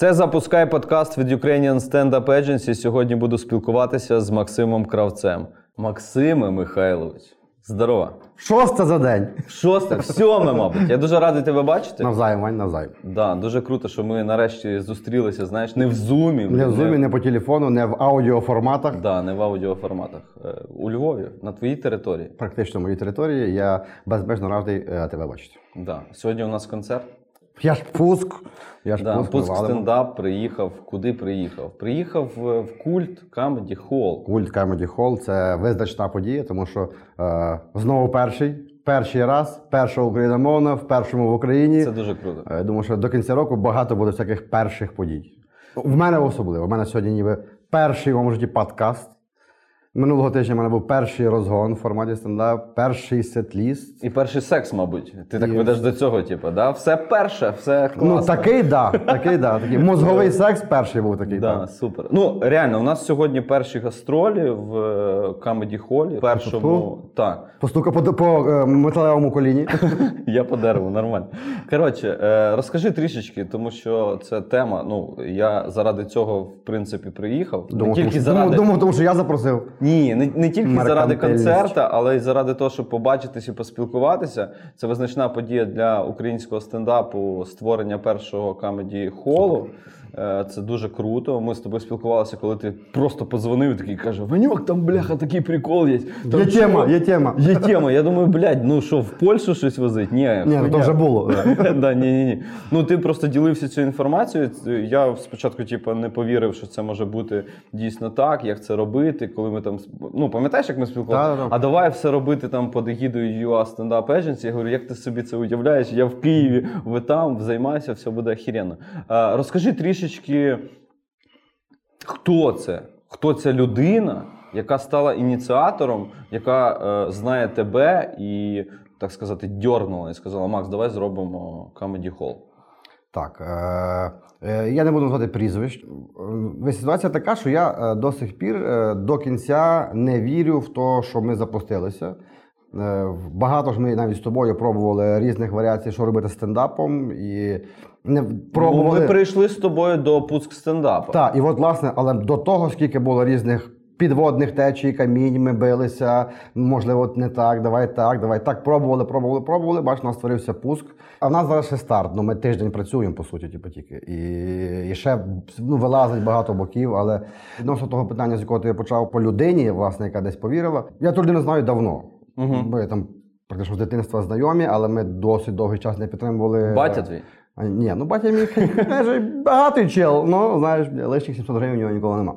Це запускай подкаст від Ukrainian Stand-Up Agency. Сьогодні буду спілкуватися з Максимом Кравцем. Максиме Михайлович, здорова. Шосте за день. Шосте, сьоме, мабуть. Я дуже радий тебе бачити. Навзаєм, Вань, навзаєм. Да, дуже круто, що ми нарешті зустрілися, знаєш, не в зумі. Не в зумі, не по телефону, не в аудіоформатах. Да, не в аудіоформатах. Е, У Львові, на твоїй території. Практично моїй території. Я безмежно радий е, тебе бачити. Да. Сьогодні у нас концерт. Я ж пуск. Я ж Да, пуск, пуск стендап приїхав. Куди приїхав? Приїхав в культ Comedy Hall. Культ Comedy Hall – це визначна подія, тому що е, знову перший, перший раз, перша україномовна, в першому в Україні. Це дуже круто. Е, Думаю, що до кінця року багато буде всяких перших подій. В мене особливо. У мене сьогодні ніби перший в моєму житті подкаст. Минулого тижня в мене був перший розгон в форматі стендап, перший сет-ліст. І перший секс, мабуть. Ти так І- ведеш до цього, типу, да? Все перше, все класно. Ну, такий, да, такий, да. Такий мозговий секс перший був такий. Да, так. супер. Ну, реально, у нас сьогодні перші гастролі в Comedy Hall. Першому. Так. Постука по, по е, металевому коліні. Я по дереву, нормально. Коротше, е, розкажи трішечки, тому що це тема. Ну, я заради цього, в принципі, приїхав. не Думав, тільки тому, заради. думав, тому що я запросив. Ні, не, не тільки заради концерта, але й заради того, щоб побачитись і поспілкуватися. Це визначна подія для українського стендапу створення першого камеді холу. Е, Це дуже круто. Ми з тобою спілкувалися, коли ти просто подзвонив і такий каже: Ваньок, там бляха, такий прикол є. Там Є що?» тема, є тема. Є тема. Я думаю, блядь, ну що, в Польщу щось возить? Ні, Ні, ну то вже було. да, ні, ні, ні. Ну ти просто ділився цією інформацією. Я спочатку, типу, не повірив, що це може бути дійсно так, як це робити, коли ми там. Ну, пам'ятаєш, як ми спілкувалися? А давай все робити там під егідою UA Stand Up Agency. Я говорю, як ти собі це уявляєш? Я в Києві, ви там, займайся, все буде охеренно. А, розкажи трішечки, хто це? Хто ця людина, яка стала ініціатором, яка е, знає тебе і, так сказати, дьорнула і сказала: Макс, давай зробимо Comedy Hall. Так. Е, е, я не буду назвати прізвищ. Е, Ситуація така, що я е, до сих пір до кінця не вірю в те, що ми запустилися. Багато ж ми навіть з тобою пробували різних варіацій, що робити стендапом, і не пробували. Ну, ми прийшли з тобою до пуск стендапу. Так, і от власне, але до того, скільки було різних підводних течій, камінь, ми билися, можливо, не так, давай так, давай так. Пробували, пробували, пробували. Бач, у нас створився пуск. А в нас зараз ще старт. Ну, ми тиждень працюємо, по суті, типу, тільки. І, і ще ну, вилазить багато боків. Але відносно того питання, з якого ти почав по людині, власне, яка десь повірила. Я ту людину знаю давно. Ми там практично з дитинства знайомі, але ми досить довгий час не підтримували. Батя твій. А, ні, ну батя мій каже, багатий чел, ну знаєш, лишніх 700 гривень у нього ніколи нема.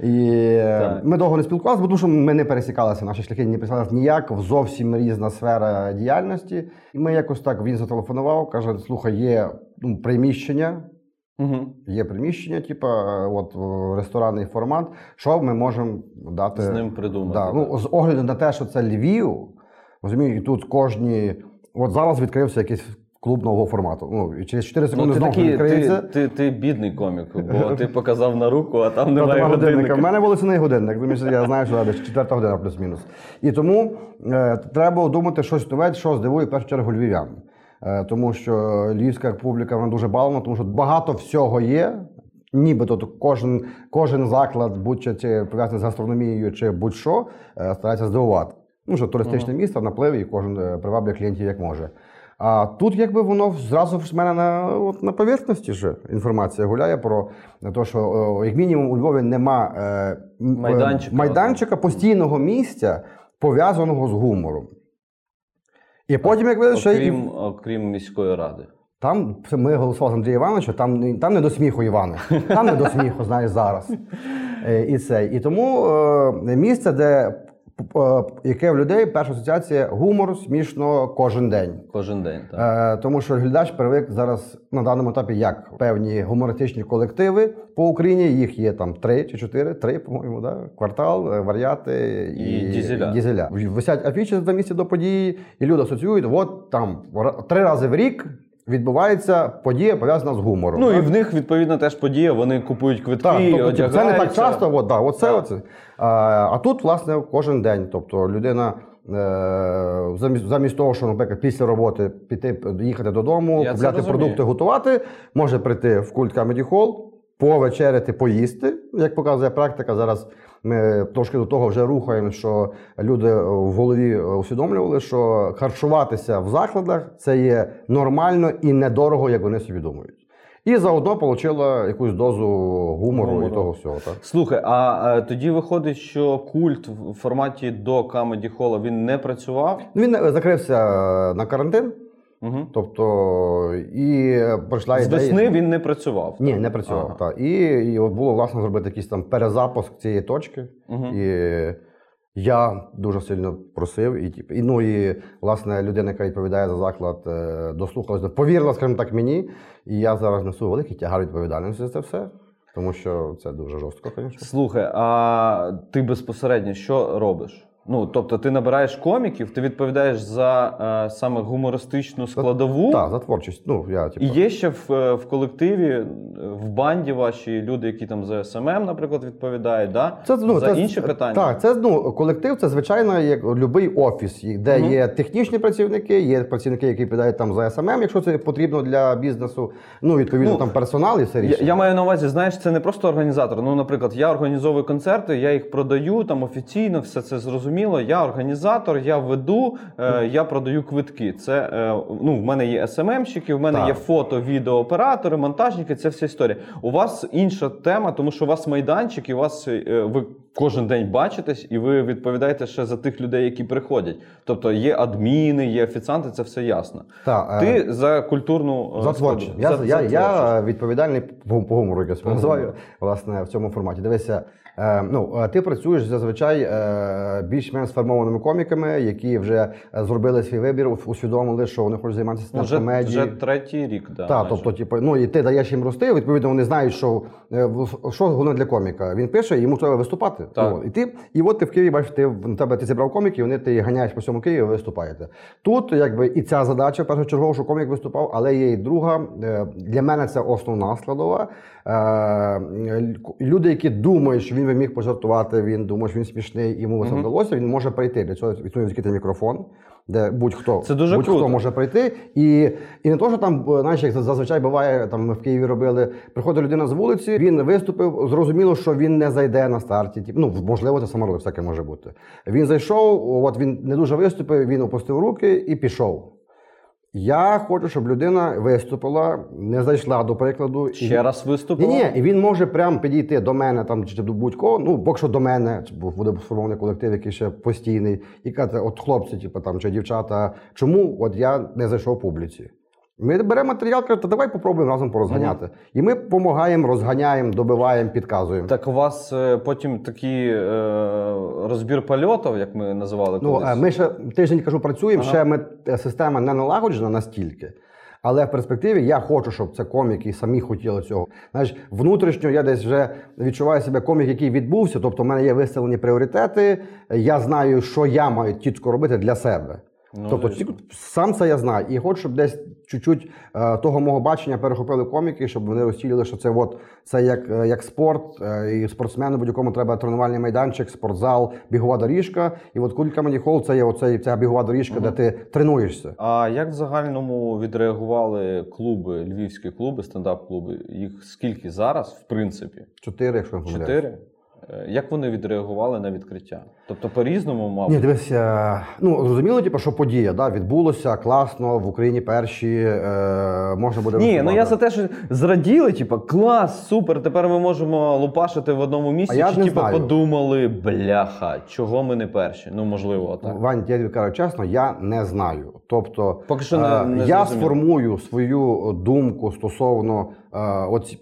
І е, Так. ми довго не спілкувалися, бо тому що ми не пересікалися, наші шляхи не пересікалися ніяк, зовсім різна сфера діяльності. І ми якось так він зателефонував, каже: слухай, є ну, приміщення. Угу. Є приміщення, типу, от е, ресторанний формат. Що ми можемо дати З ним придумати, Да, ну, з огляду на те, що це Львів, розумію, і тут кожні. От зараз відкрився якийсь клуб нового формату. Ну, і через 4 Ну, секунди ти знову такий, відкриється. ти, ти, ти бідний комік, бо ти показав на руку, а там немає годинника. годинника. У мене був годинник, тому що я знаю, що десь четверта година плюс-мінус. І тому е, треба думати щось нове, що здивує в першу чергу львів'ян. Е, тому що львівська публіка вона дуже балована, тому що багато всього є. Нібито то кожен, кожен заклад, будь-чи чи пов'язаний з гастрономією, чи будь-що, е, старається здивувати. Ну що туристичне місто, наплив, і кожен е, приваблює клієнтів як може. А тут, якби воно зразу ж в мене на, от, на поверхності ж інформація гуляє про те, що як мінімум у Львові нема е, е, Майданчика. майданчика постійного місця, пов'язаного з гумором. І потім, як ви ще й Окрім, окрім міської ради. там ми голосували за Андрія Івановича, там, там не до сміху, Іване. Там не до сміху, знаєш, зараз. Е, І це. І тому е, місце, де е, яке в людей перша асоціація гумор смішно кожен день. Кожен день. Так. Е, тому що глядач привик зараз на даному етапі як певні гумористичні колективи по Україні. Їх є там три чи чотири, три, по-моєму, да? квартал, е, варіати і, І «Дізеля». дізеля. Висять афіші за місяці до події, і люди асоціюють, от там три рази в рік. Відбувається подія пов'язана з гумором. Ну так? і в них відповідно теж подія. Вони купують квитки, Так, тобто, це не так часто, от, да, оце, Так. оце. А, а тут, власне, кожен день. Тобто людина е, замість, замість того, що, наприклад, після роботи піти їхати додому, Я купляти продукти, готувати, може прийти в культ Comedy Hall, повечеряти, поїсти. Як показує практика, зараз ми трошки до того вже рухаємо, що люди в голові усвідомлювали, що харчуватися в закладах це є нормально і недорого, як вони собі думають. І заодно отримала якусь дозу гумору, Гумору. і того всього. Так? Слухай, а е, тоді виходить, що культ в форматі до Comedy Hall він не працював. Він закрився на карантин, Угу. тобто і прийшла З ідея. весни він не працював. Ні, так? не працював. Ага. Так. І, і от було власне зробити якийсь там перезапуск цієї точки. Мгм. І я дуже сильно просив, і, і, ну, і власне людина, яка відповідає за заклад, е, дослухалася, повірила, скажімо так, мені. І я зараз несу великий тягар відповідальності за це все, тому що це дуже жорстко, звісно. Слухай, а ти безпосередньо що робиш? Ну, тобто, ти набираєш коміків, ти відповідаєш за е, саме гумористичну складову. Так, за творчість. Ну, я, типу, І є ще в, е, в колективі, е, в банді ваші люди, які там за СММ, наприклад, відповідають, да? Це, ну, за це, інші питання. Так, це ну, колектив, це звичайно як будь-який офіс, де Мгм. є технічні працівники, є працівники, які відповідають там за СММ, якщо це потрібно для бізнесу. Ну, відповідно, Ну, там персонал і все Я, я маю на увазі, знаєш, це не просто організатор. Ну, наприклад, я організовую концерти, я їх продаю там офіційно, все це зрозуміло. Я організатор, я веду, е, я продаю квитки. Це е, ну, в мене є СММщики, в мене Так. є фото, відеооператори, монтажники. Це вся історія. У вас інша тема, тому що у вас майданчик, і у вас е, ви кожен день бачитесь, і ви відповідаєте ще за тих людей, які приходять. Тобто є адміни, є офіціанти, це все ясно. Так, е, Ти за культурну За творчість. Я, За- я, за я відповідальний по, гумору, я називаю, власне, в цьому форматі. Дивися, ну, е, ти працюєш зазвичай е, більш-менш сформованими коміками, які вже е, зробили свій вибір, усвідомили, що вони хочуть займатися на вже, третій рік, да, Так, тобто, типу, ну і ти даєш їм рости, відповідно, вони знають, що е, що головне для коміка. Він пише, йому треба виступати. Так. Ну, і ти, і от ти в Києві бачиш, ти в тебе ти зібрав коміків, вони ти ганяєш по всьому Києві, ви виступаєте. Тут, якби і ця задача першочергово, що комік виступав, але є і друга. е, Для мене це основна складова. Е, Люди, які думають, що він би міг пожартувати, він думає, що він смішний, йому це Мгм. вдалося. Він може прийти. Для цього існує відкритий мікрофон, де будь-хто Це дуже будь-хто круто. може прийти. І, і не то, що там, е, знаєш, як зазвичай буває, там ми в Києві робили, приходить людина з вулиці, він виступив, зрозуміло, що він не зайде на старті. Ну, можливо, це самород, всяке може бути. Він зайшов, от він не дуже виступив, він опустив руки і пішов. Я хочу, щоб людина виступила, не зайшла до прикладу. і- Ще раз ні, виступила? ні, і він може прямо підійти до мене там чи до будь-кого. Ну, поки що до мене, бу- буде сформований колектив, який ще постійний, і казати, от хлопці, типу, там, чи дівчата, чому от я не зайшов публіці? Ми беремо матеріал, кажемо, та давай попробуємо разом порозганяти. І ми допомагаємо, розганяємо, добиваємо, підказуємо. Так у вас е, потім такий е, розбір польотів, як ми називали Ну, колись. е, ми ще тиждень кажу, працюємо, Ага. ще ми, е, система не налагоджена настільки. Але в перспективі я хочу, щоб це коміки самі хотіли цього. Знаєш, внутрішньо я десь вже відчуваю себе комік, який відбувся. Тобто, в мене є виставлені пріоритети. Я знаю, що я маю чітко робити для себе. Ну, тобто, ті- сам це я знаю. І хочу, щоб десь чуть-чуть е, того мого бачення перехопили коміки, щоб вони розцілили, що це от це як, е, як спорт, е, і спортсмену будь-якому треба тренувальний майданчик, спортзал, бігова доріжка. І от кулька Comedy Hall – це є оцей, ця бігова доріжка, де ти тренуєшся. А як в загальному відреагували клуби, львівські клуби, стендап-клуби? Їх скільки зараз, в принципі? Чотири, якщо не. Чотири? Е, Як вони відреагували на відкриття? Тобто по-різному, мабуть? Ні, дивися, ну зрозуміло, типу, що подія да, відбулося класно, в Україні перші е, можна буде Ні, ну я за те, що зраділи, типу, клас, супер, тепер ми можемо лупашити в одному місці. А я Чи типу, подумали, бляха, чого ми не перші? Ну, можливо, так. Вань, я тобі кажу чесно, я не знаю. Тобто, Поки що не- е, не я зрозуміло. сформую свою думку стосовно е, їй,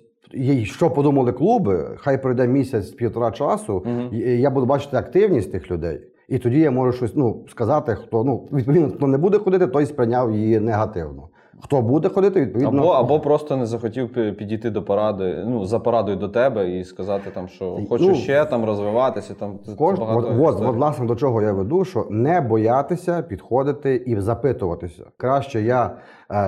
що подумали клуби, хай пройде місяць, півтора часу, і я буду бачити активність тих людей. І тоді я можу щось ну, сказати, хто ну відповідно хто не буде ходити, той сприйняв її негативно. Хто буде ходити, відповідно. Або, або просто не захотів підійти до поради, ну, за порадою до тебе і сказати, там, що хочу Ну, ще там розвиватися. Там, Кож... багато От, от, от, власне, до чого я веду, що не боятися підходити і запитуватися. Краще я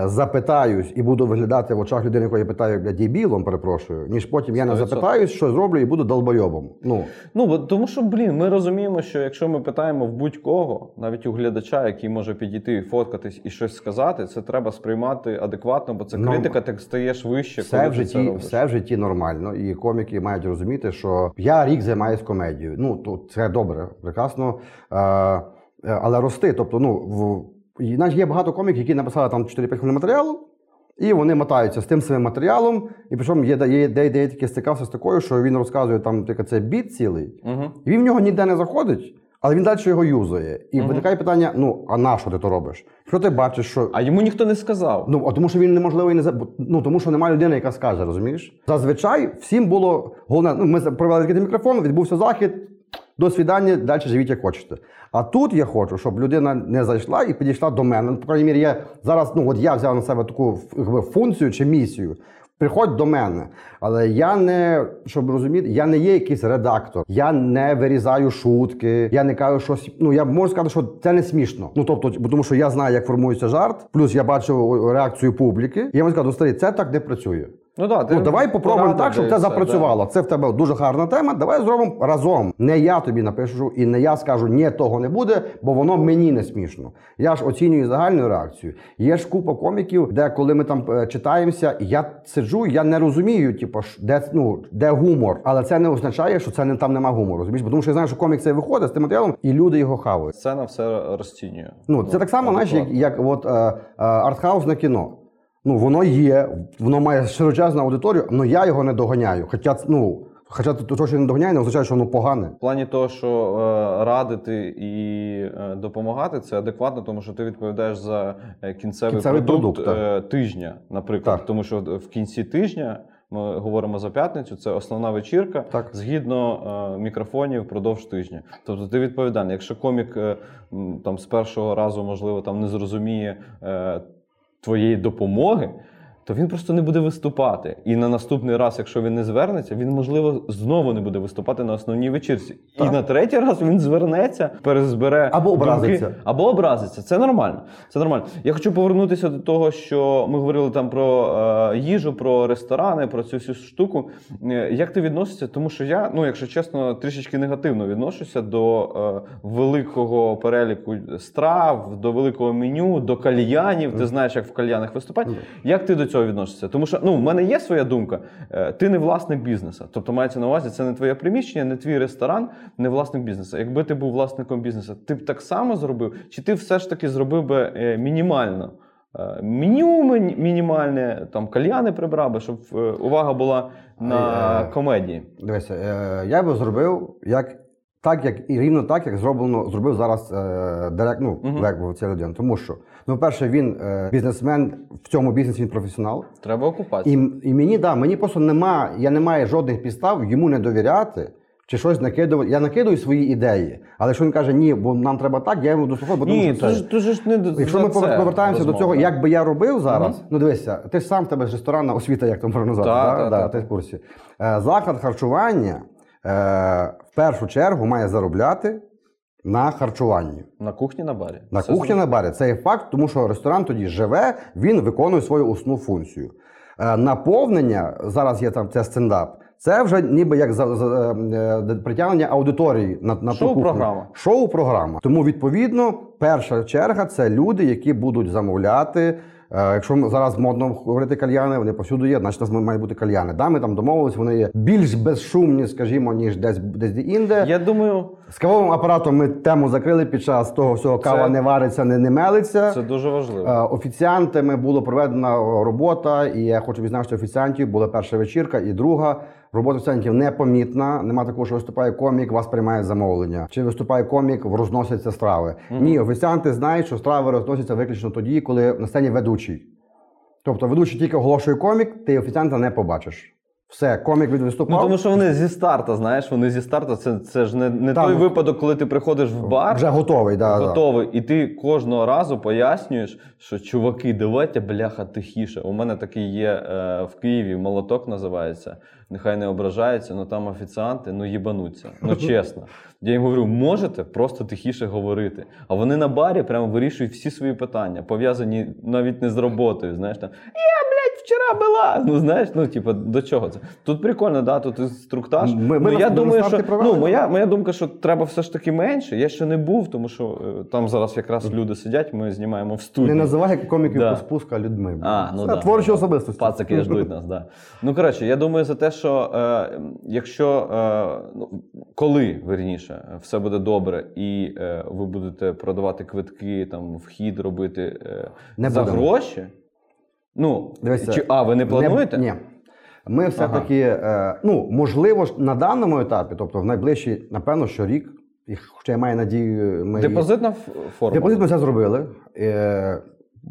запитаюсь і буду виглядати в очах людини, якої я питаю, блядь, дебілом, перепрошую, ніж потім я не 100%. запитаюсь, що зроблю і буду долбойобом. Ну, Ну, бо, тому що, блін, ми розуміємо, що якщо ми питаємо в будь-кого, навіть у глядача, який може підійти фоткатись і щось сказати, це треба сприймати адекватно, бо це Ну, критика, ти стаєш вище, все коли в ти це робиш. все в житті нормально, і коміки мають розуміти, що я рік займаюся комедією. Ну, то це добре, прекрасно. Е, е, але рости. Тобто, ну, в, і, знаєш, є багато коміків, які написали там 4-5 хвилин матеріалу, і вони мотаються з тим своїм матеріалом. І причому є, є, де, я таки стикався з такою, що він розказує там тільки це біт цілий, Угу. і він в нього ніде не заходить. Але він далі його юзає. І Мгм. виникає питання: ну, а на що ти то робиш? Що ти бачиш, що А йому ніхто не сказав. Ну, а тому що він неможливо і не ну, тому що немає людини, яка скаже, розумієш? Зазвичай всім було головне. Ну, ми провели відкритий мікрофон, відбувся захід. До свідання, далі живіть як хочете. А тут я хочу, щоб людина не зайшла і підійшла до мене. По крайній мірі, я зараз, ну от я взяв на себе таку функцію чи місію. Приходь до мене. Але я не, щоб розуміти, я не є якийсь редактор. Я не вирізаю шутки, я не кажу щось. Ну я можу сказати, що це не смішно. Ну тобто, бо тому що я знаю, як формується жарт, плюс я бачу реакцію публіки. І я можу сказати, ну старий, це так не працює. Ну, да, ти Ну, давай попробуємо так, щоб це запрацювало. Це в тебе дуже гарна тема. Давай зробимо разом. Не я тобі напишу, і не я скажу, ні, того не буде, бо воно мені не смішно. Я ж оцінюю загальну реакцію. Є ж купа коміків, де коли ми там е, читаємося, я сиджу, я не розумію, типу, ж, де, ну, де гумор. Але це не означає, що це не там нема гумору. Розумієш? Бо Тому що я знаю, що комік цей виходить з тим матеріалом, і люди його хавають. Сцена все розцінює. Ну, це так само, знаєш, як, як от, е, е, артхаусне кіно. Ну, воно є, воно має широчезну аудиторію, але я його не доганяю. Хоча, ну, хоча то, що не доганяю, не означає, що воно погане. В плані того, що е, радити і е, допомагати, це адекватно, тому що ти відповідаєш за е, кінцевий, Кінцевий продукт, продукт, е, тижня, наприклад. Так. Тому що в кінці тижня ми говоримо за п'ятницю, це основна вечірка Так. згідно е, мікрофонів впродовж тижня. Тобто ти відповідальний. Якщо комік е, там з першого разу, можливо, там не зрозуміє е, твоєї допомоги. То він просто не буде виступати. І на наступний раз, якщо він не звернеться, він, можливо, знову не буде виступати на основній вечірці. І на третій раз він звернеться, перезбере Або думки, образиться. або образиться. Це нормально. Це нормально. Я хочу повернутися до того, що ми говорили там про е, їжу, про ресторани, про цю всю штуку. Е, Як ти відносишся? Тому що я, ну якщо чесно, трішечки негативно відношуся до е, великого переліку страв, до великого меню, до кальянів. Ти знаєш, як в кальянах виступати. Як ти до цього відносишся? Тому що ну, в мене є своя думка. Е, Ти не власник бізнесу. Тобто мається на увазі, це не твоє приміщення, не твій ресторан, не власник бізнесу. Якби ти був власником бізнесу, ти б так само зробив, чи ти все ж таки зробив би е, мінімально? Е, Меню мінімальне, там кальяни прибрав би, щоб увага була на комедії. Дивися, я би зробив як. Так, як і рівно так, як зроблено, зробив зараз е, директ, ну, Мгм. Лек, ця людина. Тому що, ну, перше, він е, бізнесмен, в цьому бізнесі він професіонал. Треба окупація. І, і мені, да, мені просто нема, я не маю жодних підстав йому не довіряти чи щось накидувати. Я накидую свої ідеї. Але якщо він каже, ні, бо нам треба так, я йому дослухаю, бо тому що це. ж, то ж не до- Якщо за ми це повертаємося до розмова. цього, як би я робив зараз, ну дивися, ти ж сам в тебе ж ресторанна освіта, як там можна назвати, Так, да? так, да, так, ти в курсі. Е, Заклад харчування е, першу чергу має заробляти на харчуванні. на кухні на барі. На Все кухні на барі це є факт, тому що ресторан тоді живе, він виконує свою основну функцію. Е, Наповнення зараз є там це стендап. Це вже ніби як за, за, е, притягнення аудиторії на, на ту Шоу-програма. Шоу-програма. Тому відповідно перша черга це люди, які будуть замовляти. Е, Якщо зараз модно говорити кальяни, вони повсюди є, значить у нас мають бути кальяни. Да, ми там домовились, вони є більш безшумні, скажімо, ніж десь десь інде. Я думаю, З кавовим апаратом ми тему закрили під час того всього кава Це- не вариться, не, не мелиться. це дуже важливо. Е, Офіціантами було проведена робота, і я хочу відзначити офіціантів. Була перша вечірка і друга. Робота студентів непомітна. Нема такого, що виступає комік, вас приймає замовлення. Чи виступає комік, розносяться страви. Ні, офіціанти знають, що страви розносяться виключно тоді, коли на сцені ведучий. Тобто ведучий тільки оголошує комік, ти офіціанта не побачиш. Все, комік від виступав. Ну, тому що вони зі старта, знаєш, вони зі старта, це, це ж не, не Там- той випадок, коли ти приходиш в бар, вже готовий, да, да. і ти кожного разу пояснюєш, що чуваки, давайте бляха тихіше. У мене такий є е, в Києві, молоток називається. Нехай не ображаються, але там офіціанти ну їбануться. Ну чесно. Я їм говорю, можете просто тихіше говорити. А вони на барі прямо вирішують всі свої питання, пов'язані навіть не з роботою. Знаєш, там я, вчора була. Ну знаєш, ну типу, до чого це? Тут прикольно, да, тут інструктаж. Ми- ми ну, я ми думаю, що ну, моя, моя думка, що треба все ж таки менше. Я ще не був, тому що е, там зараз якраз люди сидять, ми знімаємо в студії. Не називай коміків Да. по спуску, а людьми. А, ну Це да, творчі да. особистості. Пацаки ждуть нас, да. Ну коротше, я думаю за те, що е, якщо е, ну, коли верніше все буде добре, і е, ви будете продавати квитки, там вхід робити е, Не за будемо. гроші. Ну, Дивися, чи, а, ви не плануєте? ні. Ми все-таки, е, ну, можливо, на даному етапі, тобто в найближчий, напевно, що рік, і хоча я маю надію, ми. Депозитна форма. Депозит ми це зробили. Е,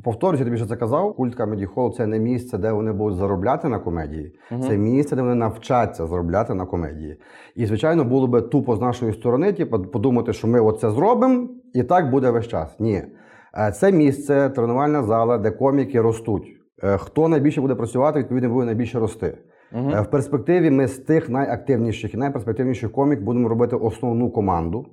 повторюся, я тобі що це казав. Культ Comedy Hall – це не місце, де вони будуть заробляти на комедії. Це місце, де вони навчаться заробляти на комедії. І, звичайно, було би тупо з нашої сторони, типу, подумати, що ми оце зробимо, і так буде весь час. Ні. Е, Це місце, тренувальна зала, де коміки ростуть. Е, Хто найбільше буде працювати, відповідно, буде найбільше рости. Е, В перспективі ми з тих найактивніших і найперспективніших комік будемо робити основну команду.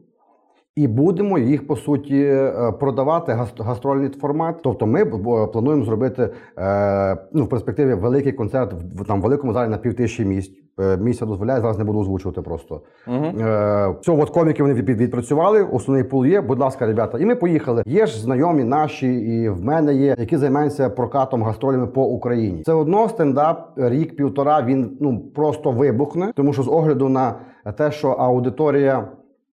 І будемо їх по суті е, продавати гаст- гастрольний формат. Тобто, ми плануємо зробити е, ну, в перспективі великий концерт в там великому залі на півтисячі місць. Е, Місця дозволяє, зараз не буду озвучувати просто. Мгм. Е, Цього от коміки вони від- відпрацювали. Основний пул є. Будь ласка, ребята. І ми поїхали. Є ж знайомі наші, і в мене є, які займаються прокатом гастролями по Україні. Це одно стендап рік півтора. Він ну просто вибухне, тому що з огляду на те, що аудиторія.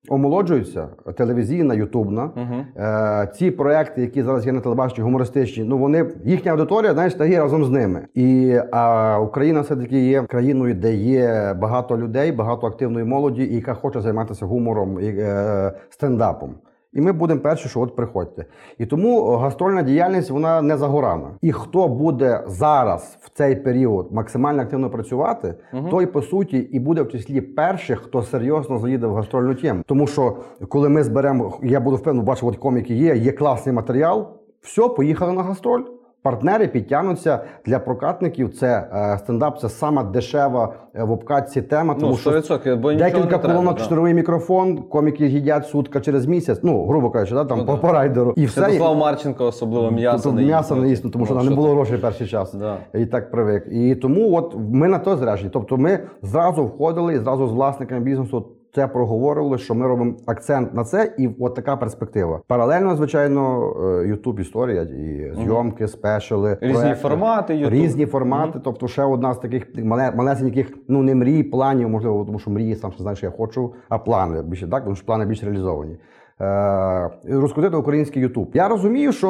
Омолоджується телевізійна, ютубна. Угу. Е, ці проекти, які зараз є на телебаченні, гумористичні, ну вони їхня аудиторія, знаєш, стає разом з ними. І а, Україна все таки є країною, де є багато людей, багато активної молоді, яка хоче займатися гумором і е, стендапом. І ми будемо перші, що от приходьте. І тому гастрольна діяльність вона не за горами. І хто буде зараз в цей період максимально активно працювати, той по суті і буде в числі перших, хто серйозно заїде в гастрольну тему. Тому що коли ми зберемо, я буду впевнений, бачу, от коміки є, є класний матеріал. Все, поїхали на гастроль. Партнери підтягнуться для прокатників. Це е, стендап, це сама дешева е, в обкатці тема. Тому Ну, що 100%, бо Декілька колонок, да. чотиривий мікрофон, коміки їдять сутка через місяць. Ну, грубо кажучи, да, там Ну, по, да. по райдеру. І все. Святослав Марченко особливо м'ясо Тобто не м'ясо не їсть, ну, тому що Ну, нам не було грошей перший час. Да. І так привик. І тому от ми на то зрежені. Тобто ми зразу входили і зразу з власниками бізнесу це проговорили, що ми робимо акцент на це, і от така перспектива. Паралельно, звичайно, Ютуб історія, і зйомки, спешили, Різні проекти. формати, YouTube. різні формати. Тобто, ще одна з таких мале- малесеньких, ну не мрій, планів, можливо, тому що мрії сам що знаєш, що я хочу, а плани більше так, тому що плани більш реалізовані. Е, розкрутити український Ютуб. Я розумію, що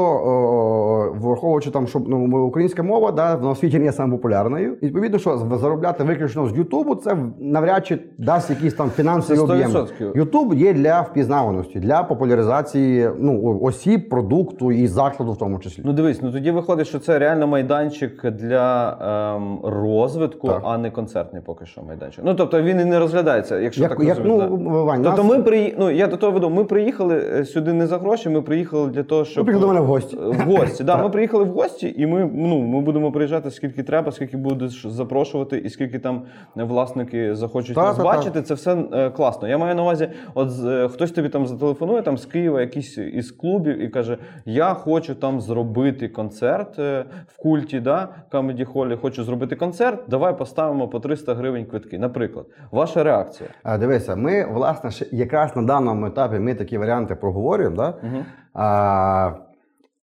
враховуючи там, що ну, українська мова да, на світі не є самою популярною. І, Відповідно, що заробляти виключно з Ютубу, це навряд чи дасть якісь там фінансові об'єми. Ютуб є для впізнаваності, для популяризації ну, осіб, продукту і закладу в тому числі. Ну дивись, ну тоді виходить, що це реально майданчик для ем, розвитку, Так. а не концертний поки що майданчик. Ну тобто він і не розглядається, якщо Як- так як, розуміти. ну, да. Вань, Тобто нас- ми при... ну, я до того веду, ми приїхали е, сюди не за гроші, ми приїхали для того, щоб. приїхали до мене в гості. В гості, да, ми приїхали в гості, і ми, ну, ми будемо приїжджати скільки треба, скільки будеш запрошувати, і скільки там власники захочуть нас бачити. Це все е, класно. Я маю на увазі, от е, хтось тобі там зателефонує там з Києва, якийсь із клубів, і каже: Я хочу там зробити концерт е, в культі, да, Comedy Холі, хочу зробити концерт. Давай поставимо по 300 гривень квитки. Наприклад, ваша реакція. Дивися, ми власне якраз на даному етапі ми такі варіанти проговорюємо. Да? Угу. А,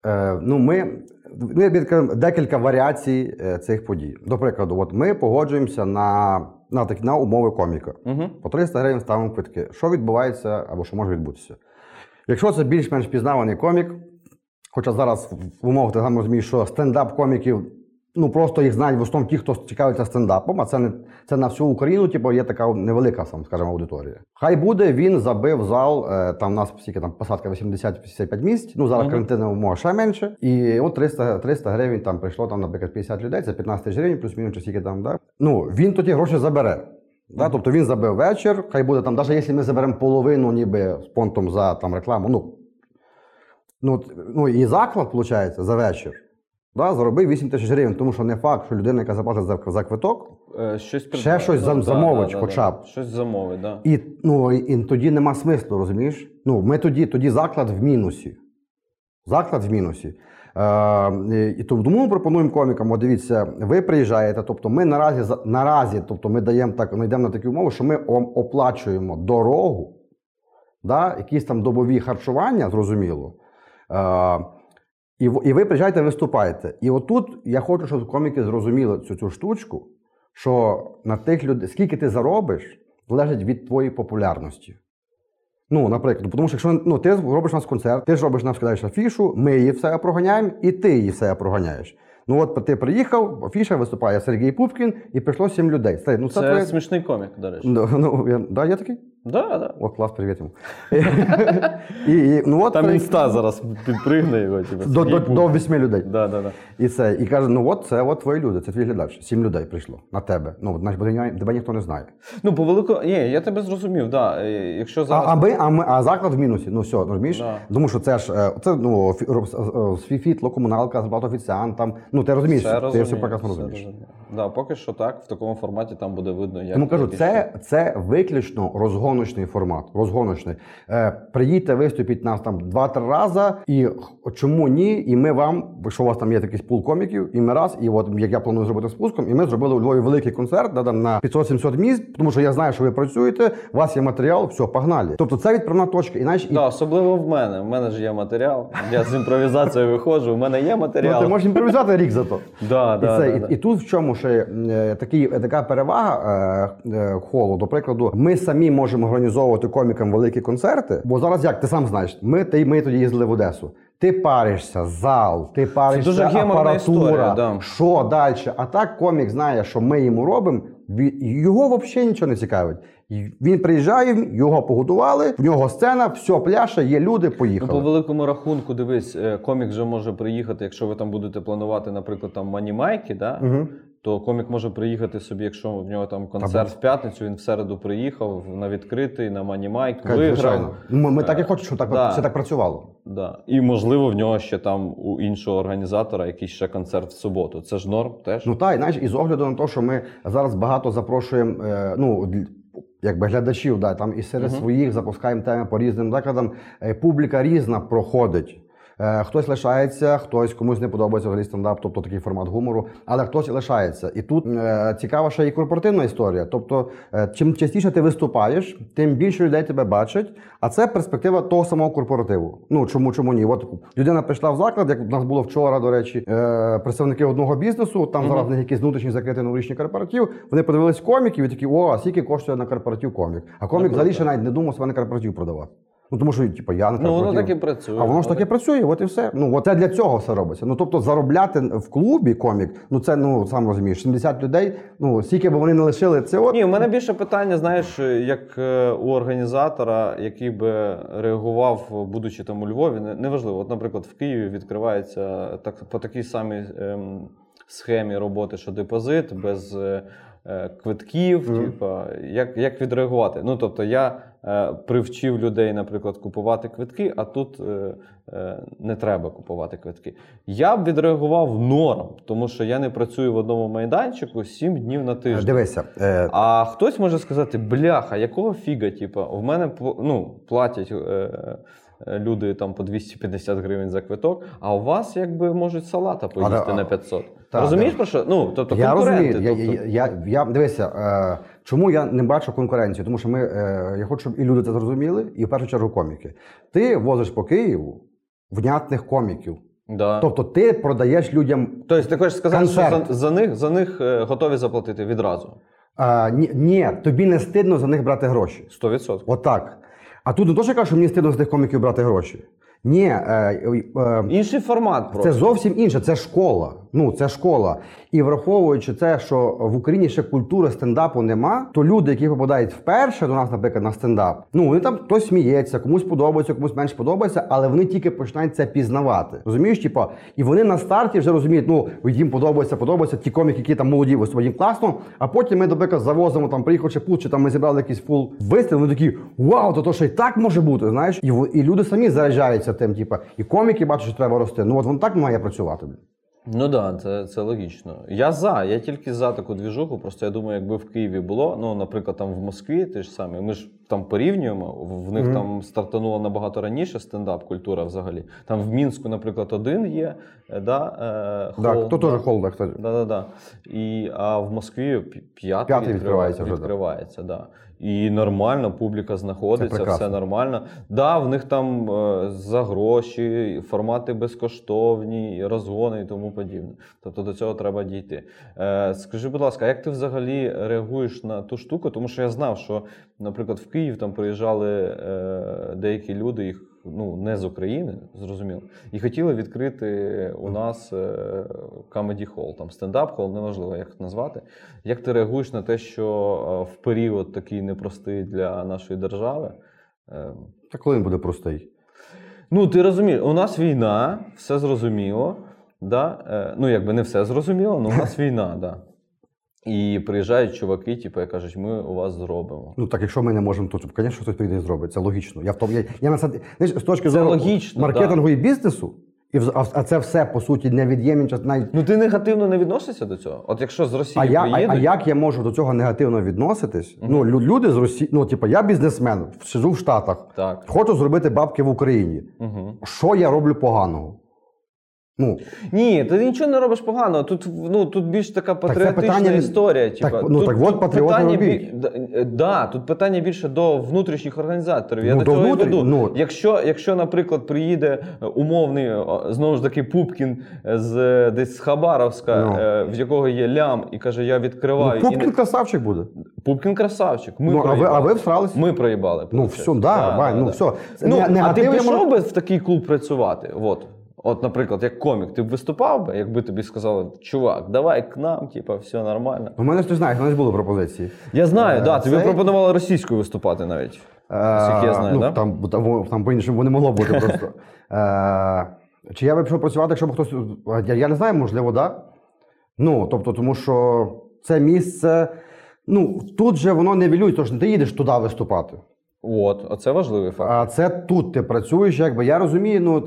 е, ну, ми, ми відкриємо декілька варіацій е, цих подій. До прикладу, от ми погоджуємося на, на, такі, на умови коміка. Угу. По 300 гривень ставимо квитки. Що відбувається або що може відбутися? Якщо це більш-менш пізнаваний комік, хоча зараз в умовах ти сам розумієш, що стендап коміків Ну просто їх знають в основному ті, хто цікавиться стендапом, а це не це на всю Україну, типу, є така невелика, сам, скажімо, аудиторія. Хай буде, він забив зал. е, Там у нас скільки там посадка 80-55 місць. Ну зараз Мгм. карантинна умова ще менше. І от 300, 300 гривень там прийшло, там, наприклад, 50 людей, це 15 тисяч гривень, плюс-мінус, скільки там, да? Ну він тоді гроші забере. Да? Тобто він забив вечір, хай буде там, навіть якщо ми заберемо половину, ніби з понтом за там рекламу, ну, ну, ну і заклад, виходить, за вечір. Да, заробив 8 тисяч гривень, тому що не факт, що людина, яка заплатить за, за квиток, Е, Щось Ще щось зам- замовить хоча б. Щось замовить, так. і, ну, і, і тоді нема смислу, розумієш? Ну, ми тоді, тоді заклад в мінусі. Заклад в мінусі. Е, і тому ми пропонуємо комікам, от дивіться, ви приїжджаєте, тобто ми наразі, за- наразі тобто ми даємо так, ми йдемо на такі умови, що ми ом- оплачуємо дорогу, да, якісь там добові харчування, зрозуміло. Е, і, і ви приїжджаєте, виступаєте. І отут я хочу, щоб коміки зрозуміли цю, цю штучку, що на тих людей, скільки ти заробиш, залежить від твоєї популярності. Ну, наприклад, тому що якщо ну, ти робиш у нас концерт, ти ж робиш нам скидаєш афішу, ми її все проганяємо, і ти її все проганяєш. Ну от ти приїхав, афіша виступає Сергій Пупкін, і прийшло сім людей. Це, ну, це, твоє- смішний комік, до речі. Ну, ну, я, да, є такий? Да, да. О, клас, привіт йому. і, і, ну, от, Там при- інста зараз підпригне його. Типу, до, до, до вісьми людей. Да, да, да. І це, і каже: ну от це от твої люди, це твій глядач. Сім людей прийшло на тебе. Ну, значить, тебе- ніхто не знає. Ну, по велику. Ні, я тебе зрозумів, да. Е, Якщо А, зараз. а, ми, а, ми, а заклад в мінусі. Ну все, розумієш? Да. Тому що це ж е, це ну фі- роб- е, е, світло, комуналка, зарплата офіціантам. Ну ти розумієш, Все ти Да, поки що так, в такому форматі там буде видно, як. Тому кажу, це, це виключно розгоночний формат. Розгоночний. Е, приїдьте, виступіть нас там два-три рази, і чому ні? І ми вам, якщо у вас там є такий пул коміків, і ми раз, і от як я планую зробити з пуском, і ми зробили у Львові великий концерт да, там, на 500-700 місць, тому що я знаю, що ви працюєте, у вас є матеріал, все, погнали. Тобто це відправна точка. І, знаєш, і, Да, особливо в мене. В мене ж є матеріал. Я з імпровізацією виходжу, в мене є ну, матеріал. ти можеш імпровізувати рік за то. Да, да, і, це, і, і тут в чому ще е, такий, така перевага е, е, холу. До прикладу, ми самі можемо організовувати комікам великі концерти. Бо зараз як ти сам знаєш, ми, ти, ми тоді їздили в Одесу. Ти паришся, зал, ти паришся, дуже апаратура, історія, да. що далі. А так комік знає, що ми йому робимо. Його взагалі нічого не цікавить. Він приїжджає, його погодували, в нього сцена, все, пляше, є люди, Ну, по великому рахунку, дивись, комік вже може приїхати, якщо ви там будете планувати, наприклад, там манімайки, да? Угу. То комік може приїхати собі, якщо в нього там концерт в п'ятницю, він в середу приїхав на відкритий, на манімайк, Звичайно. виграв. Ми, ми так і хочемо, щоб так, Да. все так працювало. Да. І можливо в нього ще там у іншого організатора якийсь ще концерт в суботу. Це ж норм теж. Ну так, і знаєш, і з огляду на те, що ми зараз багато запрошуємо, е, ну. Якби глядачів, да, там і серед Мгм. своїх запускаємо теми по різним закладам. Е, Публіка різна проходить. Е, Хтось лишається, хтось комусь не подобається взагалі стендап, тобто такий формат гумору, але хтось лишається. І тут е, цікава ще і корпоративна історія. Тобто, е, чим частіше ти виступаєш, тим більше людей тебе бачать. А це перспектива того самого корпоративу. Ну чому чому ні? От людина прийшла в заклад, як у нас було вчора, до речі, представники одного бізнесу. Там зараз в них якийсь внутрішній закритий новорічний корпоратив. Вони подивились коміків і такі, о, а скільки коштує на корпоратив комік. А комік взагалі ще навіть не думав себе на корпоратив продавати. Ну тому що, типу, я на Ну, воно так і працює. А воно ж таки працює, от і все. Ну, от це для цього все робиться. Ну, тобто, заробляти в клубі комік, ну це ну сам розумієш, 70 людей, ну скільки б вони не лишили, це от. Ні, у мене більше питання, знаєш, як е, у організатора, який би реагував, будучи там у Львові, не- неважливо. От, наприклад, в Києві відкривається так, по такій самій ем, схемі роботи, що депозит, без е, квитків. Мгм. Типа, як, як відреагувати? Ну, тобто, я е, привчив людей, наприклад, купувати квитки, а тут е, е, не треба купувати квитки. Я б відреагував норм, тому що я не працюю в одному майданчику 7 днів на тиждень. Дивися, е, А хтось може сказати: бляха, якого фіга? Типа, в мене ну, платять е, е, люди там по 250 гривень за квиток, а у вас якби можуть салата поїсти а, на 500. Та, Розумієш про що? Ну, тобто я конкуренти. розумію. Я, тобто, я, я, я, дивися, е, чому я не бачу конкуренцію? Тому що ми, е, я хочу, щоб і люди це зрозуміли, і в першу чергу коміки. Ти возиш по Києву внятних коміків. да. Тобто ти продаєш людям Тобто ти хочеш сказати, що за, за них, за них е, готові заплатити відразу. А, ні, ні, тобі не стидно за них брати гроші. 100%. Отак. А тут не то, що я кажу, що мені стидно з тих коміків брати гроші. Ні, е, е, Інший формат просто. Це зовсім інше, це школа. Ну, це школа. І враховуючи те, що в Україні ще культури стендапу нема, то люди, які попадають вперше до нас, наприклад, на стендап, ну вони там хтось сміється, комусь подобається, комусь менш подобається, але вони тільки починають це пізнавати. Розумієш, типа, і вони на старті вже розуміють, ну їм подобається, подобається ті коміки, які там молоді, виступають, їм класно. А потім ми, наприклад, завозимо там, приїхав Чепут, чи там ми зібрали якийсь full вистріл. Вони такі вау, то то що і так може бути. Знаєш, і і люди самі заряджаються тим, типа, і коміки бачать, що треба рости. Ну от воно так має працювати. Ну так, да, це, це логічно. Я за, я тільки за таку двіжуху. Просто я думаю, якби в Києві було, ну, наприклад, там в Москві, ти ж самі, ми ж там порівнюємо, в- них Мгм. там стартануло набагато раніше стендап-культура взагалі. Там в Мінську, наприклад, один є, е, да, е, хол, Так, то да. теж холда, кстати. Да, да, да. І, а в Москві п'ятий, відкривається, відкривається вже, да. відкривається да. І нормально, публіка знаходиться, все нормально. Да, в них там е, за гроші, формати безкоштовні, розгони і тому подібне. Тобто до цього треба дійти. Е, скажи, будь ласка, як ти взагалі реагуєш на ту штуку? Тому що я знав, що, наприклад, в Київ там приїжджали е, деякі люди, їх ну, не з України, зрозуміло, і хотіли відкрити у нас е, comedy hall, там стендап-хол, неважливо, як назвати. Як ти реагуєш на те, що е, в період такий непростий для нашої держави? е, Та коли він буде простий? Ну, ти розумієш, у нас війна, все зрозуміло. Да? Ну, якби не все зрозуміло, але у нас війна, да. І приїжджають чуваки, типу, і кажуть, ми у вас зробимо. Ну так, якщо ми не можемо, то звісно, хтось прийде і зробить. Це логічно. Я в тому я, я на знаєш, з точки зору логічно, маркетингу і бізнесу, і а, а це все по суті невід'ємні час навіть. Ну, ти негативно не відносишся до цього? От якщо з Росії А, я, а, приїдуть, а як я можу до цього негативно відноситись? Ну, лю- люди з Росії, ну, типу, я бізнесмен, сиджу в Штатах, так. хочу зробити бабки в Україні. Угу. Що я роблю поганого? Ну, Ні, ти нічого не робиш погано. Тут, ну, тут більш така патріотична питання- історія. так, типа. ну, тут, так от патріоти питання бі- да, е, тут питання більше до внутрішніх організаторів. Я Ну, до до цього внутрі- веду. ну. Якщо, якщо, наприклад, приїде е, умовний, знову ж таки, Пупкін з е, десь з Хабаровська, Ну. е, в якого є лям, і каже, я ну відкриваю. і Пупкін не- красавчик буде. Пупкін красавчик. Ми ну, а ви, а ви всрались? Ми проїбали. Ну, все, да, Вань, ну, все. Ну, не- а ти пішов би в такий клуб працювати? От. От, наприклад, як комік, ти б виступав би, якби тобі сказали, чувак, давай к нам, типа, все нормально. У мене ж ти знаєш, у ж були пропозиції. Я знаю, Е, да, тобі цей- пропонували російською виступати навіть. Наскільки я знаю, ну, да? там, там, там по-іншому не могло бути просто. Е, чи я би пішов працювати, якщо б хтось. Я, я не знаю, можливо, да. Ну, тобто, тому що це місце. Ну, тут же воно не вілює, тож не ти їдеш туди виступати. От, оце важливий факт. А це тут ти працюєш, якби я розумію, ну,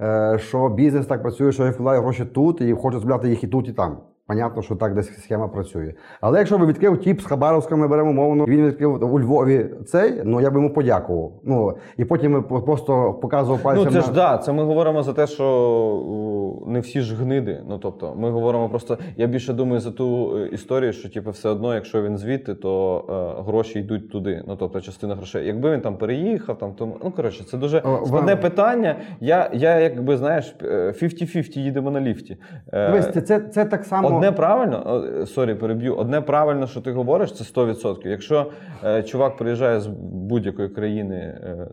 е, е, що бізнес так працює, що я вкладаю гроші тут і хочу збирати їх і тут, і там. Понятно, що так десь схема працює. Але якщо би відкрив тіп з Хабаровська, ми беремо мовно, він відкрив у Львові цей, ну я би йому подякував. Ну і потім ми просто показував пальцем. Ну, це ж на... да, це ми говоримо за те, що не всі ж гниди. Ну тобто, ми говоримо просто. Я більше думаю за ту е, історію, що типу, все одно, якщо він звідти, то е, гроші йдуть туди. Ну тобто, частина грошей. Якби він там переїхав, там тому ну коротше, це дуже складне вам- питання. Я, я якби знаєш, е, 50-50 їдемо на ліфті. Е, Дивись, це, це, це так само. Одне правильно, е, sorry, переб'ю. Одне правильно, що ти говориш, це 100%. Якщо е, чувак приїжджає з будь-якої країни. Е,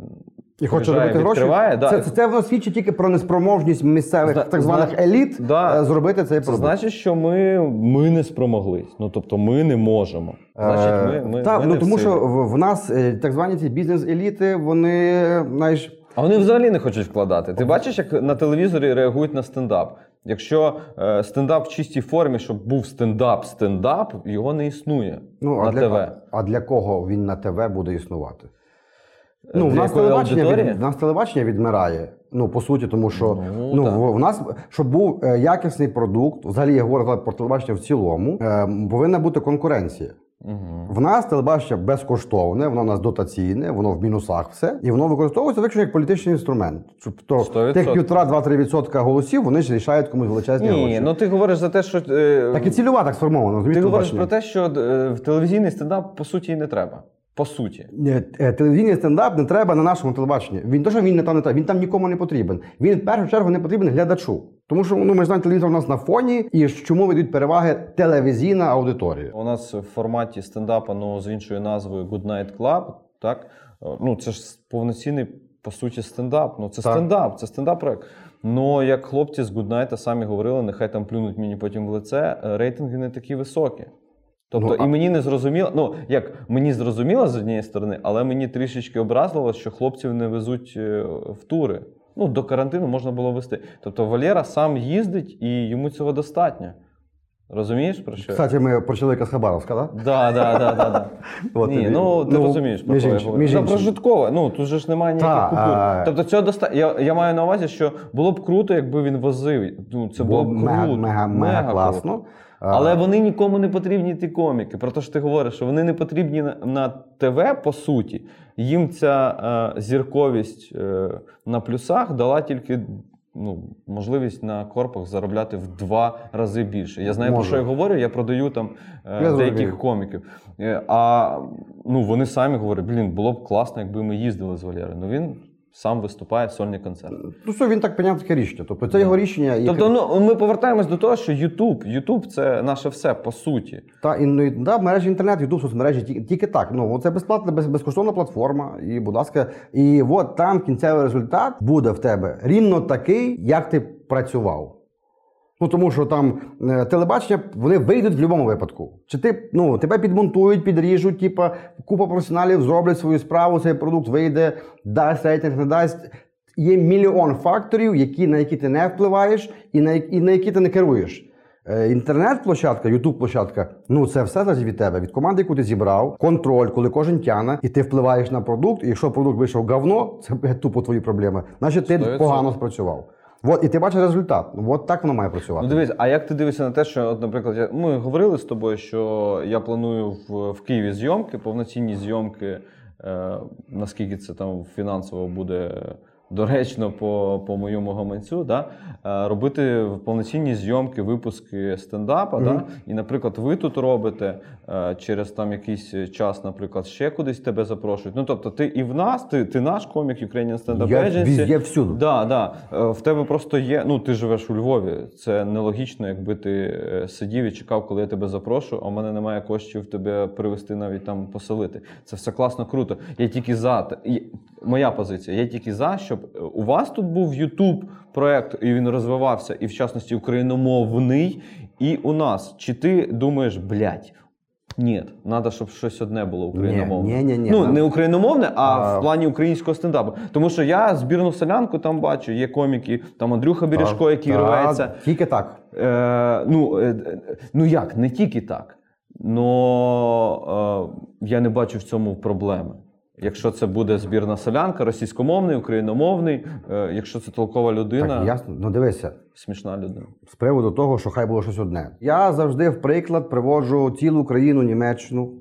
І хоче робити гроші. да. Це, це, це воно свідчить тільки про неспроможність місцевих Зна- так званих еліт Да. е, зробити цей Це значить, що ми, ми не спромоглись. Ну тобто, ми не можемо. Значить, ми, ми, так, ми ну не тому в що в, в нас е, так звані ці бізнес-еліти, вони знаєш. А вони взагалі не хочуть вкладати. Ти бачиш, як на телевізорі реагують на стендап. Якщо е, стендап в чистій формі, щоб був стендап, стендап, його не існує Ну, на а, для, ТВ. а для кого він на ТВ буде існувати? Ну, в нас, телебачення від, в нас телебачення відмирає. Ну, по суті, тому що Ну, ну, в, в нас, щоб був е, якісний продукт, взагалі я говорю про телебачення в цілому, е, повинна бути конкуренція. Угу. В нас телебачення безкоштовне, воно у нас дотаційне, воно в мінусах все, і воно використовується виключно як політичний інструмент. Тобто 100%. тих півтора-два-три відсотка голосів вони ж рішають комусь величезні Ні, гроші. ну ти говориш за те, що е, Так і цільова так сформована. розумієш, ти говориш про те, що е, в телевізійний стендап по суті і не треба. По суті. Е, Телевізійний стендап не треба на нашому телебаченні. Він то, що він не там не треба, він там нікому не потрібен. Він в першу чергу не потрібен глядачу. Тому що ну, ми ж знаємо, телевізор у нас на фоні, і чому видають переваги телевізійна аудиторія. У нас в форматі стендапа, ну з іншою назвою Good Night Club, так? Ну, це ж повноцінний по суті, стендап. Ну, це Так. стендап, це стендап проект. Ну, як хлопці з Гуднайта самі говорили, нехай там плюнуть мені потім в лице, е, рейтинги не такі високі. Тобто, Ну, і мені не зрозуміло, ну як мені зрозуміло з однієї сторони, але мені трішечки образливо, що хлопців не везуть е, в тури. Ну, до карантину можна було вести. Тобто Валера сам їздить і йому цього достатньо. Розумієш про що? Кстати, ми про чоловіка з Хабаровська, так? Да, да, да, да, да. От Ні, тобі. ну ти Ну, розумієш про між що я іншим, говорю. між Та іншим. прожиткове. Ну тут же ж немає ніяких Та, купюр. а- Тобто цього достатньо. Я, я маю на увазі, що було б круто, якби він возив. Ну це було б круто. мега, мега, мега круто. класно. Але вони нікому не потрібні, ті коміки. Про те, що ти говориш, що вони не потрібні на, на ТВ, по суті. Їм ця е, зірковість е, на плюсах дала тільки ну, можливість на корпах заробляти в два рази більше. Я знаю, Може. про що я говорю, я продаю там е, Я деяких зрозумів. коміків. А ну, вони самі говорять: блін, було б класно, якби ми їздили з Валєрою. Ну він сам виступає сольний концерт. Ну, що він так прийняв таке рішення. Тобто це його рішення. І Тобто, ну ми повертаємось до того, що Ютуб, Ютуб це наше все по суті. Та і ну, і, да, мережі інтернет, Ютуб, соцмережі, тільки так. Ну це безплатна, без, безкоштовна платформа. І, будь ласка, і от там кінцевий результат буде в тебе рівно такий, як ти працював. Ну тому що там е, телебачення вони вийдуть в будь-якому випадку. Чи ти ну тебе підмонтують, підріжуть, типа купа професіоналів зроблять свою справу, цей продукт вийде, дасть рейтинг, не дасть. Є мільйон факторів, які, на які ти не впливаєш, і на, і на які ти не керуєш. Е, Інтернет-площадка, Ютуб-площадка, ну це все залежить від тебе, від команди, яку ти зібрав, контроль, коли кожен тяне, і ти впливаєш на продукт. І якщо продукт вийшов говно, це тупо твої проблеми. Значить, ти 100%. погано спрацював. От, і ти бачиш результат. От так воно має працювати. Ну дивись, а як ти дивишся на те, що, от, наприклад, я, ми говорили з тобою, що я планую в, в Києві зйомки, повноцінні зйомки, е, наскільки це там фінансово буде доречно по, по моєму гаманцю, да? е, робити повноцінні зйомки, випуски стендапа. Мгм. Да? І, наприклад, ви тут робите е, через там якийсь час, наприклад, ще кудись тебе запрошують. Ну тобто, ти і в нас, ти, ти наш комік Ukrainian Stand Up Я Agency. везде всюди. Да, да. Е, В тебе просто є. Ну, ти живеш у Львові. Це нелогічно, якби ти сидів і чекав, коли я тебе запрошую, а в мене немає коштів тебе привезти навіть там поселити. Це все класно, круто. Я тільки за. Т- і- Моя позиція. Я тільки за, щоб е, у вас тут був YouTube проект, і він розвивався, і в частності україномовний, і у нас. Чи ти думаєш, блядь, ні, треба, щоб щось одне було україномовне. Ні, ні, ні, Ну, не україномовне, а, А- в плані українського стендапу. Тому що я збірну селянку там бачу, є коміки, там Андрюха Бережко, який Та, рветься. Тільки так. Е, ну, е, е, ну як, не тільки так. Но е, я не бачу в цьому проблеми. Якщо це буде збірна селянка, російськомовний, україномовний, е, якщо це толкова людина, Так, ясно. Ну дивися. смішна людина. з приводу того, що хай було щось одне. Я завжди в приклад приводжу цілу країну Німеччину,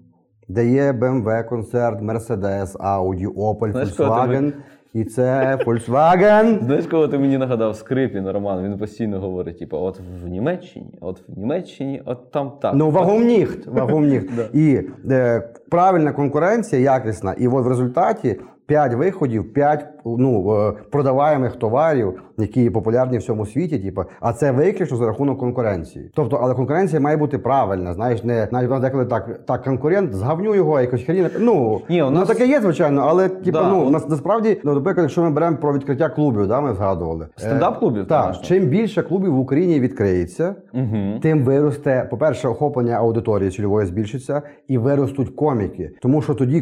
де є BMW, концерт, Mercedes, Audi, Opel, Знаєш, кого ти Volkswagen. І це Volkswagen. Знаєш, кого ти мені нагадав Скрипін Роман? Він постійно говорить: типу, от в Німеччині, от в Німеччині, от там так. Ну, вагомніхт, вагомніхт. Да. І е, правильна конкуренція, якісна. І от в результаті 5 виходів, 5 ну, е, продаваємих товарів, які популярні в всьому світі, типу, а це виключно за рахунок конкуренції. Тобто, але конкуренція має бути правильна. Знаєш, не навіть у нас деколи так, так конкурент, згавню його, якось хріна. Ну, Ні, у ну таке є, звичайно, але типу, Да, ну, от- нас, насправді, ну, наприклад, якщо ми беремо про відкриття клубів, да, ми згадували. Стендап-клубів, Е, Так, чим більше клубів в Україні відкриється, Угу. тим виросте, по-перше, охоплення аудиторії цільової збільшиться, і виростуть коміки. Тому що тоді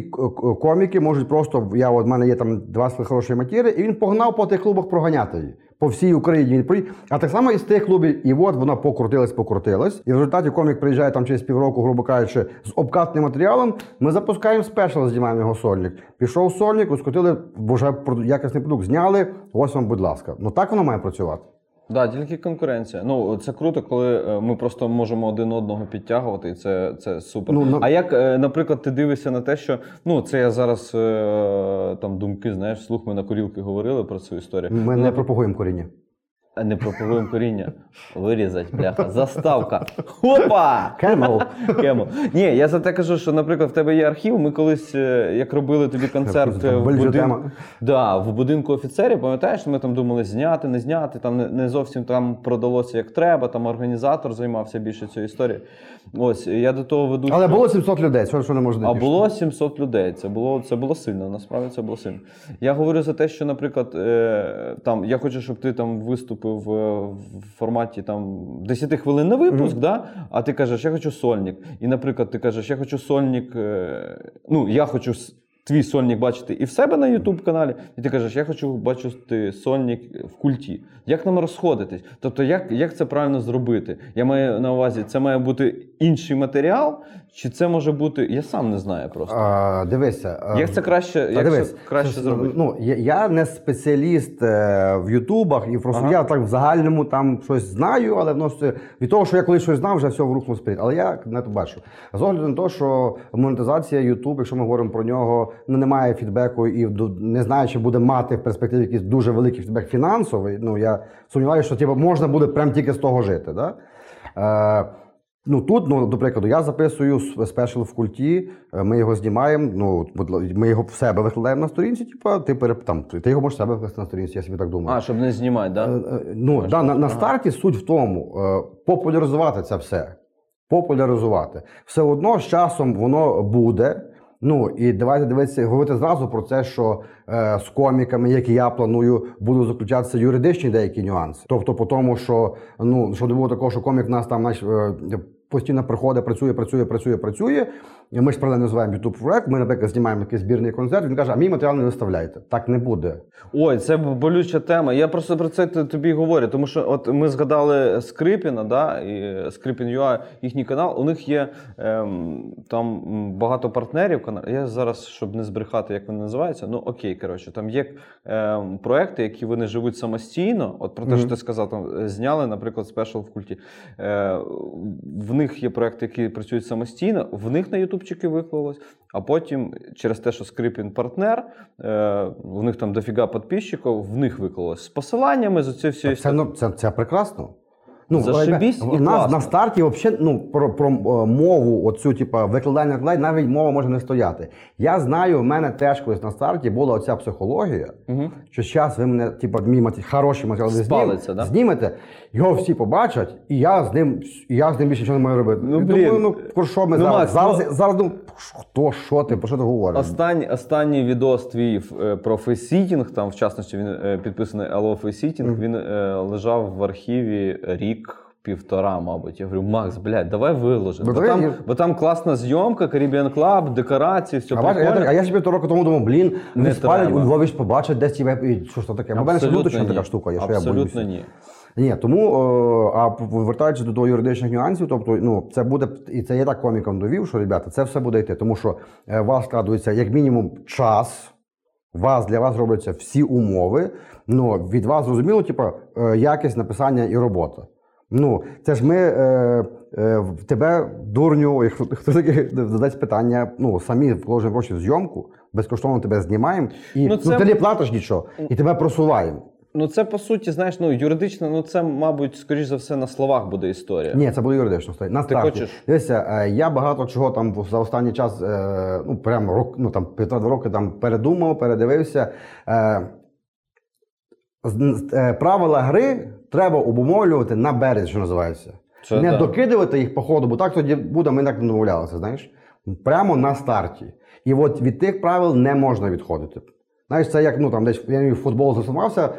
коміки можуть просто. Я от мене є там два хороші матіри, і він погнав по тих клубах проганяти її. По всій Україні він приїхав. А так само і з тих клубів, і от вона покрутилась, покрутилась. І в результаті комік приїжджає там через півроку, грубо кажучи, з обкатним матеріалом. Ми запускаємо спешл, знімаємо його сольник. Пішов сольник, ускотили, бо вже якісний продукт зняли. Ось вам, будь ласка. Ну так воно має працювати. Да, тільки конкуренція. Ну це круто, коли е, ми просто можемо один одного підтягувати, і це, це супер. Ну, на- А як, е, наприклад, ти дивишся на те, що ну це я зараз е, там думки, знаєш, слух ми на курілки говорили про цю історію. Ми не пропагуємо коріння. А не про коріння. Вирізать, бляха. Заставка. Хопа! Кемел. Кемо. Ні, я за те кажу, що, наприклад, в тебе є архів. Ми колись, е, як робили тобі концерт е, в, Болюча будин... да, в будинку офіцерів, пам'ятаєш, ми там думали зняти, не зняти, там не, зовсім там продалося як треба, там організатор займався більше цією історією. Ось, я до того веду. Але що- було 700 людей, що, що не можна а було 700 людей. Це було, це було сильно. Насправді це було сильно. Я говорю за те, що, наприклад, е, там я хочу, щоб ти там виступив е, в форматі там 10 хвилин на випуск, да? а ти кажеш, я хочу сольник. І, наприклад, ти кажеш, я хочу сольник. Е, ну, я хочу. Твій сольник бачити і в себе на Ютуб каналі, і ти кажеш, я хочу бачити сольник в культі. Як нам розходитись? Тобто, як, як це правильно зробити? Я маю на увазі, це має бути інший матеріал, чи це може бути. Я сам не знаю просто. А, дивися. Як це краще, як дивись, це краще це- зробити? Ну, я, я не спеціаліст е, в Ютубах, і просто Ага. я так в загальному там щось знаю, але воно все- від того, що я колись щось знав, вже все рухнув вперед. Але я не то бачу. З огляду на те, що монетизація Ютуб, якщо ми говоримо про нього, ну немає фідбеку і не знаю, чи буде мати в перспективі якийсь дуже великий фідбек фінансовий. Ну я сумніваюся, що типу, можна буде прям тільки з того жити. Да? Е, Ну тут, ну до прикладу, я записую спешл в культі, е, ми його знімаємо. Ну ми його в себе викладаємо на сторінці. Типу, ти переп... там ти його можеш себе викласти на сторінці, я собі так думаю. А, щоб не знімати, Е, так? Да? е, Ну да, на, на старті суть в тому е, популяризувати це все. Популяризувати. Все одно з часом воно буде. Ну і давайте дивитися, говорити зразу про це, що е, з коміками, які я планую, будуть заключатися юридичні деякі нюанси. Тобто, по тому, що ну що не було такого, що комік в нас там наш, е, постійно приходить, працює, працює, працює, працює. Ми ж правильно називаємо youtube проект. Ми, наприклад, знімаємо якийсь збірний концерт. Він каже, а мій матеріал не виставляйте. Так не буде. Ой, це болюча тема. Я просто про це тобі говорю. Тому що от ми згадали Скрипіна, да, і Скрипін їхній канал. У них є ем, там багато партнерів. Я зараз, щоб не збрехати, як вони називаються. Ну окей, коротше, там є ем, проекти, які вони живуть самостійно. От про те, що ти сказав, там е, зняли, наприклад, спешл в культі. Е, в них є проекти, які працюють самостійно, в них на ютубчики виклалось, а потім через те, що Скрипін партнер, е, в них там дофіга підписчиків, в них виклалось з посиланнями з цією всією Це, ну, це, це прекрасно. Ну, Зашибісь в і нас класно. на старті взагалі ну, про, про е, мову, оцю, типу, викладання викладання, навіть мова може не стояти. Я знаю, в мене теж колись на старті була оця психологія, Угу. що зараз ви мене, типу, мій маті, хороший матеріал ви Спалиться, знім- да? знімете, його всі побачать, і я з ним, і я з ним більше нічого не маю робити. Ну, блін. думаю, ну про що ми Ну, зараз? Макс, зараз, ну- зараз ну, хто, що ти, про що ти говориш? Останній, останній відос твій е, про facesitting, там в частності він е, підписаний Allo facesitting, він е, лежав в архіві рік. Півтора, мабуть. Я говорю, Макс, блядь, давай виложимо. Ну, Бо, там, бо там класна зйомка, Caribbean Club, декорації, все А, бачиш, я, так- а я собі то року тому думав, блін, Не не спалять у Львові ж побачать десь веб. і Що ж таке? В мене ні. така штука, є, що я Абсолютно ні. Ні, тому е, а повертаючись до того юридичних нюансів, тобто, ну це буде і це я так комікам довів, що ребята, це все буде йти, тому що е, у вас складується як мінімум час. Вас для вас робляться всі умови. Ну від вас зрозуміло, типу, якість написання і робота. Ну, це ж ми е, е, в тебе, дурню, якщо хто таки задасть питання, ну самі вложимо гроші в зйомку, безкоштовно тебе знімаємо, і Ну, ну, ти не платиш нічого, і тебе просуваємо. Ну, це по суті, знаєш, ну юридично, ну це, мабуть, скоріш за все, на словах буде історія. Ні, це буде юридично. На Ти старті. хочеш? Дивися, е, я багато чого там за останній час, е, ну прямо рок, ну там півтора-два роки там передумав, передивився. Е, Правила гри треба обумовлювати на березі, що називається. Це не да. докидувати їх по ходу, бо так тоді буде, ми так не домовлялися, знаєш. Прямо на старті. І от від тих правил не можна відходити. Знаєш, це як ну там десь я в футбол засумався,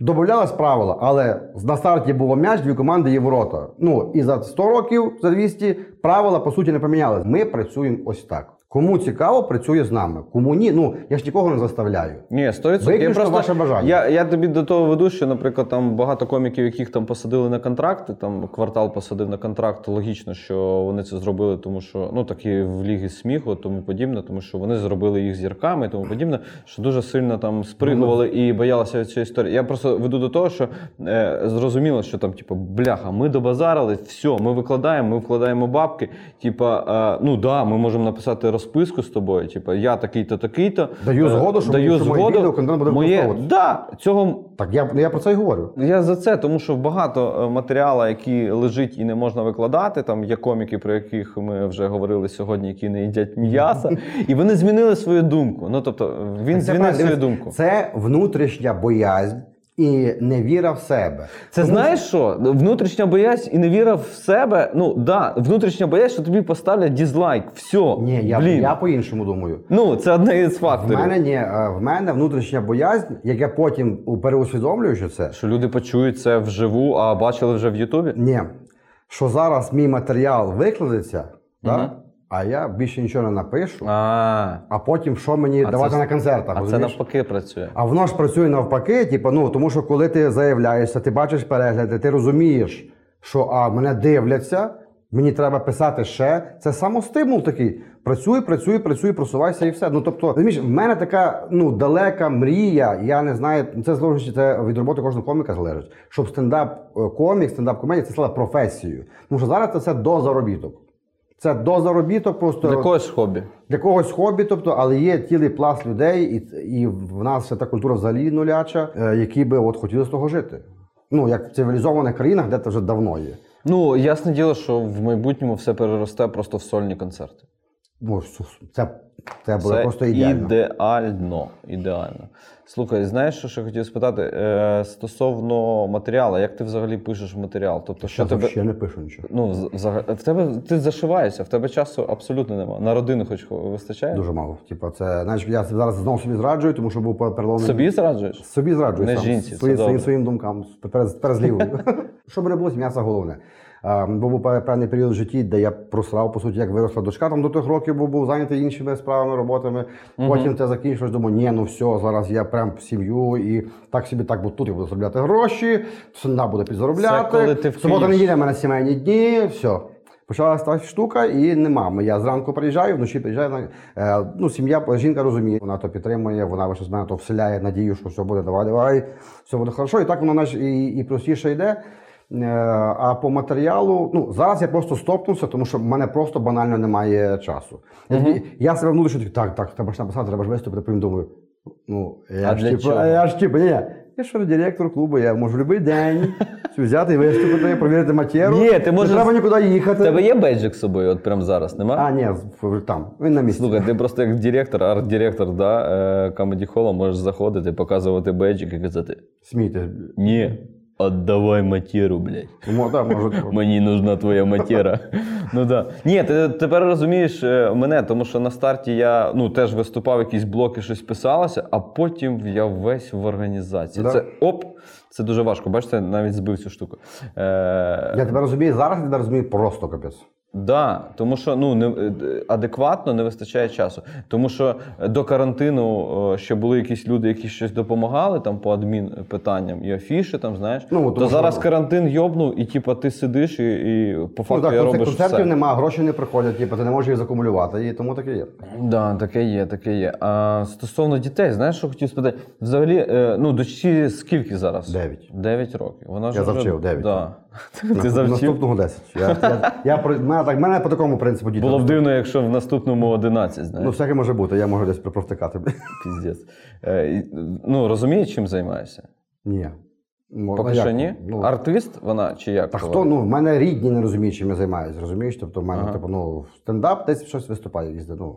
Добавлялись правила, але на старті було м'яч, дві команди є ворота. Ну і за 100 років, за 200, правила по суті не помінялись. Ми працюємо ось так. Кому цікаво, працює з нами. Кому ні, ну я ж нікого не заставляю. Ні, 100%. Виключно ваше бажання. Я, я тобі до того веду, що, наприклад, там багато коміків, яких там посадили на контракти, там квартал посадив на контракт. Логічно, що вони це зробили, тому що ну такі в лігі сміху, тому подібне, тому що вони зробили їх зірками, і тому подібне, що дуже сильно там спригували і боялися цієї історії. Я просто веду до того, що е, зрозуміло, що там, типу, бляха, ми добазарили, все, ми викладаємо, ми вкладаємо бабки. Типа, е, ну да, ми можемо написати розписку з тобою. Типу, я такий-то, такий-то. Даю е, згоду, що даю що моє згоду. відео контент буде моє, да, цього Так я, я про це і говорю. я за це, тому що багато е, матеріалу, який лежить і не можна викладати. Там є коміки, про яких ми вже говорили сьогодні, які не їдять м'яса, і вони змінили свою думку. Ну тобто він змінив свою думку. Це внутрішня боязнь і невіра в себе. Це Тому знаєш що? Внутрішня боязнь і невіра в себе. Ну да, внутрішня боязнь, що тобі поставлять дізлайк. Все. Ні, я, Блін. я по-іншому думаю. Ну, це одне із В мене ні, е, в мене внутрішня боязнь, як я потім переусвідомлюю, що це Що люди почують це вживу, а бачили вже в Ютубі? ні. Що зараз мій матеріал викладеться, Мгм. да? А я більше нічого не напишу, А, а потім що мені А давати це- на концертах. а це навпаки працює. А воно ж працює навпаки, типу, ну тому що коли ти заявляєшся, ти бачиш перегляди, ти розумієш, що а мене дивляться, мені треба писати ще. Це самостимул такий. Працюй, працюй, працюй, просувайся і все. Ну тобто, розумієш, в мене така ну далека мрія. Я не знаю, це залежить це від роботи кожного коміка залежить. Щоб стендап е, комік, стендап комедія це стала професією. Тому що зараз це все до заробіток. Це до заробіток, просто Для когось хобі. для когось хобі, тобто, але є цілий пласт людей, і, і в нас вся та культура взагалі нуляча, е, які би от хотіли з того жити. Ну, як в цивілізованих країнах, де це вже давно є. Ну, ясне діло, що в майбутньому все переросте просто в сольні концерти. Ну, це, це буде Це просто ідеально. ідеально. ідеально. Слухай, знаєш, що ще хотів спитати? Е, стосовно матеріалу, як ти взагалі пишеш матеріал? Тобто, що Я тебе. взагалі не пишу нічого. Ну, з- взага- в тебе ти зашиваєшся, в тебе часу абсолютно нема. На родину хоч вистачає? Дуже мало. Типа, це, знаєш, я зараз знову собі зраджую, тому що був переломний. Собі зраджуєш? Собі зраджую Не сам, жінці, це свої, своїм, добре. своїм думкам, перед, перед злівою. Щоб не було м'яса головне. Був певний період в житті, де я просрав, по суті, як виросла дочка там до тих років, бо був зайнятий іншими справами, роботами. Потім це закінчилось, думаю, ні, ну все, зараз я прям в сім'ю і так собі так, бо тут я буду заробляти гроші, сина буде підзаробляти. Субота неділя в мене сімейні дні, все. Почалася та штука, і нема. Я зранку приїжджаю, вночі приїжджаю. Е, ну, сім'я, жінка розуміє, вона то підтримує, вона вище з мене то вселяє надію, що все буде, давай, давай, все буде хорошо. І так воно і, і простіше йде. Е, а по матеріалу, ну зараз я просто стопнувся, тому що в мене просто банально немає часу. Я, я себе внутрішньо такий, так, так, треба ж написати, треба ж виступити, потім думаю. Ну, я А ж типу, я ж типу, ні, я ж директор клубу, я можу в будь-який день взяти і виступити, провірити матеріал. Ні, ти можеш- Не треба нікуди їхати. тебе є бейджик з собою, от прямо зараз, нема? А, ні, там. Він на місці. Слухай, ти просто як директор, арт-директор, да, Comedy Hall можеш заходити, показувати бейджик і казати: Смійтесь. Ні, віддавай матеру, блядь. Ну, да, може. Мені нужна твоя матера. ну да. Ні, ти тепер розумієш е, мене, тому що на старті я ну, теж виступав, якісь блоки, щось писалося, а потім я весь в організації. Да. Це оп, це дуже важко. Бачите, навіть збив цю штуку. Е, Я тебе розумію, зараз я тебе розумію просто капець. Да, тому що ну не е, адекватно не вистачає часу. Тому що до карантину е, ще були якісь люди, які щось допомагали там по адмін питанням і афіші, там знаєш. Ну, тому то що- зараз карантин йобнув, і типа ти сидиш і, і по Ну, так, я робиш концертів все. нема, гроші не приходять, типу, ти не можеш їх закумулювати, і тому таке є. Да, таке є, таке є. А стосовно дітей, знаєш, що хотів спитати? Взагалі, е, ну дочці скільки зараз? Дев'ять. Дев'ять років. Вона ж Я вже- завчив, дев'ять. Да. Ти завчив? Наступного 10. Я, я, я, про- мене, так, мене по такому принципу діти. Було б дивно, якщо в наступному 11, знаєш. Ну, всяке може бути, я можу десь провтикати. Піздець. Е, ну, розумієш, чим займаєшся? Ні. Поки що ні? Ну, Артист вона чи як? Та хто, ну, в мене рідні не розуміють, чим я займаюся, розумієш? Тобто, в мене, Ага. типу, ну, стендап десь щось виступає, їздить. Ну,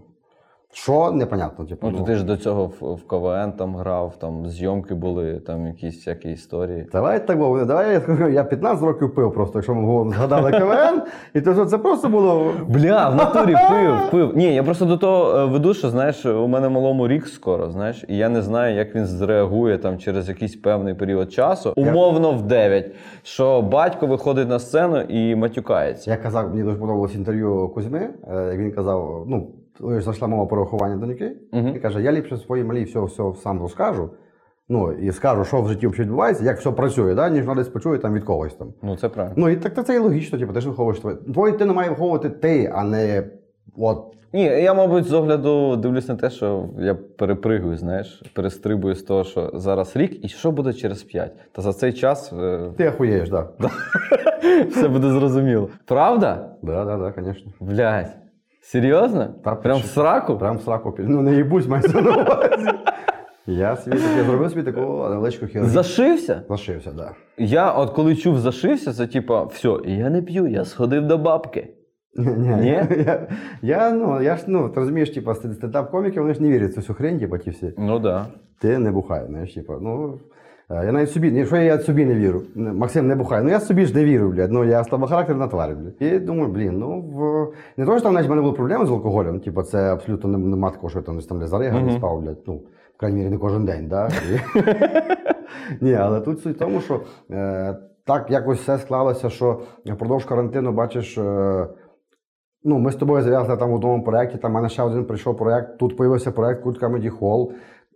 що, непонятно. Типу, Ну, то ти ж до цього в, в КВН там грав, там зйомки були, там якісь всякі історії. Давай так, Вова, давай я скажу, я 15 років пив просто, якщо ми говоримо, згадали КВН, і то що це просто було. Бля, в натурі пив, пив. Ні, я просто до того е, веду, що знаєш, у мене малому рік скоро, знаєш, і я не знаю, як він зреагує там через якийсь певний період часу, умовно в 9, що батько виходить на сцену і матюкається. Я казав, мені дуже подобалось інтерв'ю Кузьми, е, як він казав, ну, зайшла мова про виховання доньки, і каже, я ліпше своїй малій все, все сам розкажу. Ну, і скажу, що в житті взагалі відбувається, як все працює, да? ніж вона десь почує там від когось там. Ну, це правильно. Ну і так, так це і логічно, типу, ти ж виховуєш твоє. Твоє ти не має виховувати ти, а не от. Ні, я, мабуть, з огляду дивлюсь на те, що я перепригую, знаєш, перестрибую з того, що зараз рік, і що буде через 5. Та за цей час е, Ти охуєєш, так. Да. все буде зрозуміло. Правда? Да, да, да, звісно. Блядь. Серйозно? Та, Прям в сраку? Прям в сраку. Ну не їбусь, мається на увазі. Я собі таке зробив собі таку невеличку хірургію. Зашився? Зашився, так. Да. Я от коли чув зашився, це типа, все, я не п'ю, я сходив до бабки. Ні, Ні? Я, я, ну, я ж, ну, ти розумієш, типа, стендап-коміки, вони ж не вірять в цю всю хрень, типа, ті всі. Ну да. Ти не бухай, знаєш, типа, ну. Е, Я навіть собі, якщо я собі не вірю, Максим не бухає, ну я собі ж не вірю, блядь, ну я слабохарактерна тварь, блядь. І думаю, блін, ну в... не то, що там навіть в мене були проблеми з алкоголем, типу, це абсолютно не- нема такого, що я там десь там не зарига, не спав, блядь, ну, в крайній мірі, не кожен день, да? Ні, але тут суть в тому, що е, так якось все склалося, що впродовж карантину, бачиш, е, ну, ми з тобою зав'язали там в одному проєкті, там в мене ще один прийшов проєкт, тут з'явився проєкт Comedy Hall.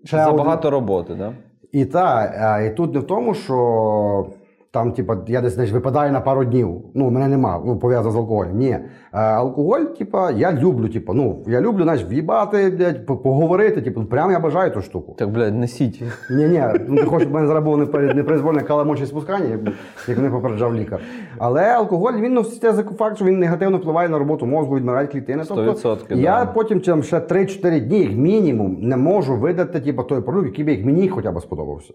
Ще один- Забагато роботи, да? І та, а, і тут не в тому, що там, типа, я десь знаєш, випадаю на пару днів. Ну, мене нема, ну, пов'язано з алкоголем. Ні. А, алкоголь, типа, я люблю, типа, ну, я люблю, знаєш, в'їбати, блядь, поговорити, типу, прям я бажаю ту штуку. Так, блядь, несіть. Ні, ні, ну ти хочеш, в мене зараз було непри- непроизвольне каламочі спускання, як, як мене попереджав лікар. Але алкоголь, він ну, це за факт, що він негативно впливає на роботу мозку, відмирають клітини. Тобто, 100%, я да. потім там, ще 3-4 дні, як мінімум, не можу видати типу, той продукт, який би як мені хоча б сподобався.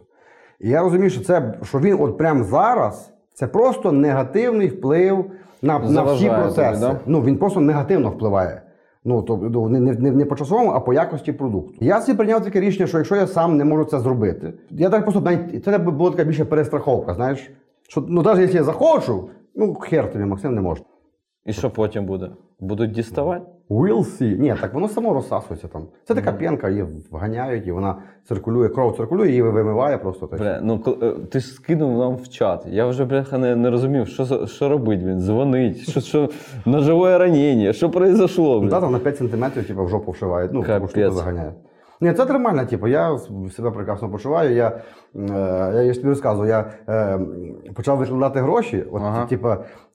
І я розумію, що це що він от прямо зараз це просто негативний вплив на, на всі Заважає тобі, процеси. да? Ну він просто негативно впливає. Ну, тобто не, не, не, не по часовому, а по якості продукту. Я собі прийняв таке рішення, що якщо я сам не можу це зробити, я так просто навіть це була така більше перестраховка, знаєш. Що ну навіть якщо я захочу, ну хер тобі, Максим, не може. І що потім буде? Будуть діставати? We'll see. Ні, так воно само розсасується там. Це така п'янка, її вганяють, і вона циркулює, кров циркулює, її вимиває просто так. Бля, ну е, ти ж скинув нам в чат. Я вже бляха не, не розумів, що, що робить він. Дзвонить, що, що ножове ранення, що произошло, Ну, бля. та, там на 5 сантиметрів типу, в жопу вшивають, ну, штуку Капець. заганяє. Ні, це нормально, типу, я себе прекрасно почуваю. Я, е, я, я ж тобі розказував, я е, почав викладати гроші, от, Ага. типу,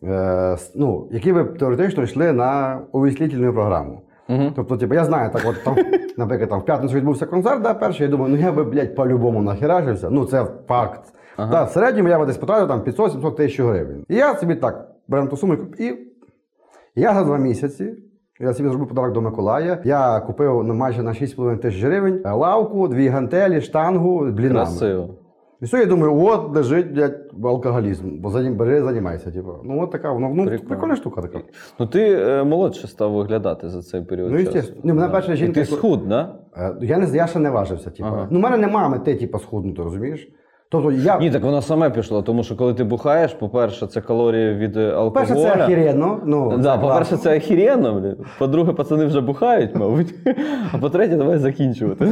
е, ну, які би теоретично йшли на увіслітельну програму. Угу. Тобто, типу, я знаю, так от там, наприклад, там в п'ятницю відбувся концерт, да, перший, я думаю, ну я би, блядь, по-любому нахерачився. Ну, це факт. Ага. Та, в середньому я би десь потратив там 500-700 тисяч гривень. І я собі так беремо ту суму і я за два місяці. Я собі зробив подарок до Миколая. Я купив ну, майже на 6,5 тисяч гривень лавку, дві гантелі, штангу, блінами. Красиво. І все, я думаю, от лежить, блядь, алкоголізм. Бо за ним бери, займайся. Типу. Ну, от така, ну, ну Прикольно. прикольна штука така. Ну ти е, молодше став виглядати за цей період. Ну, часу. Ну, мене перша І ти схуд, да? Е, Я не я ще не важився. Типу. Ага. Ну, в мене немає мети, типу, схуднути, розумієш? Тобто я. Ні, так воно саме пішло, тому що коли ти бухаєш, по-перше, це калорії від алкоголя. Перше, це охеренно. Ну, Да, по-перше, це охеренно. По-друге, пацани вже бухають, мабуть. А по-третє, давай закінчувати.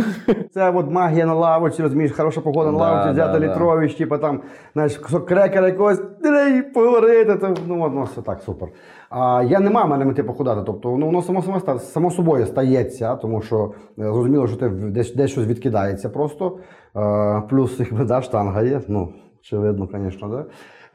Це от магія на лавочці, розумієш, хороша погода на Да, лавочці, взяти літровіч, типу там, знаєш, кусок крекера якогось, поговорити, ну, воно все так, супер. А я не маю мене мети похудати, тобто ну, воно само, само, само собою стається, тому що е, зрозуміло, що ти десь, десь щось відкидається просто. Е, плюс, якби, да, штанга є, ну, очевидно, звісно, да.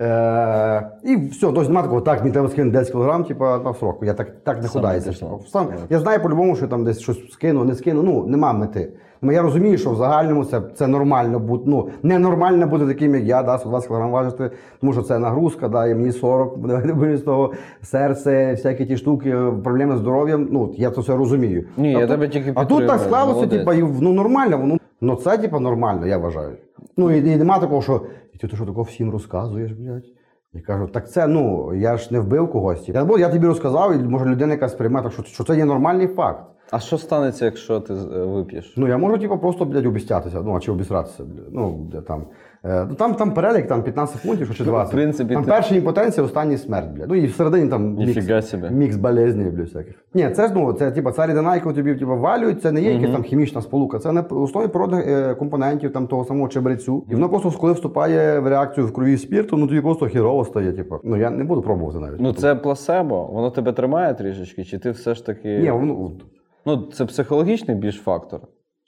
Е, і все, тобто немає такого, так, мені треба скинути 10 кг, типу, на срок. Я так, так не худається. Сам, я знаю по-любому, що там десь щось скину, не скину, ну, нема мети. Ну, я розумію, що в загальному це, це нормально бути. Ну, ненормально бути таким, як я, да, 120 кг важити, тому що це нагрузка, да, і мені 40, буде з того серце, всякі ті штуки, проблеми з здоров'ям. Ну, я це все розумію. Ні, я Тобто- тебе тільки А тут так склалося, типу, ну нормально, ну, ну це типу, нормально, я вважаю. Ну і, і нема такого, що «І ти, що такого всім розказуєш, блядь? Я кажу, так це ну я ж не вбив когось. типу. Я, бо я тобі розказав, і може людина якась сприйме, так що, що це є нормальний факт. А що станеться, якщо ти е, вип'єш? Ну я можу, типу, просто, блядь, обістятися, ну, а чи обісратися, блядь. Ну, там. Е, ну, там, там перелік, там 15 пунктів, що чи 20. В принципі, там ти- перша імпотенція, останній смерть, блядь. Ну і всередині там мікс, Ніфіга мікс болезней, блядь, всяких. Ні, це ж ну, це типу, ця рідина, яку тобі типу, валюють, це не є якась там хімічна сполука, це на основі природних е, компонентів там, того самого чебрецю. І воно просто, коли вступає в реакцію в крові спірту, ну тобі просто хірово стає. Типу. Ну я не буду пробувати навіть. Ну це плацебо, воно тебе тримає трішечки, чи ти все ж таки. Ні, воно, Ну, це психологічний більш фактор.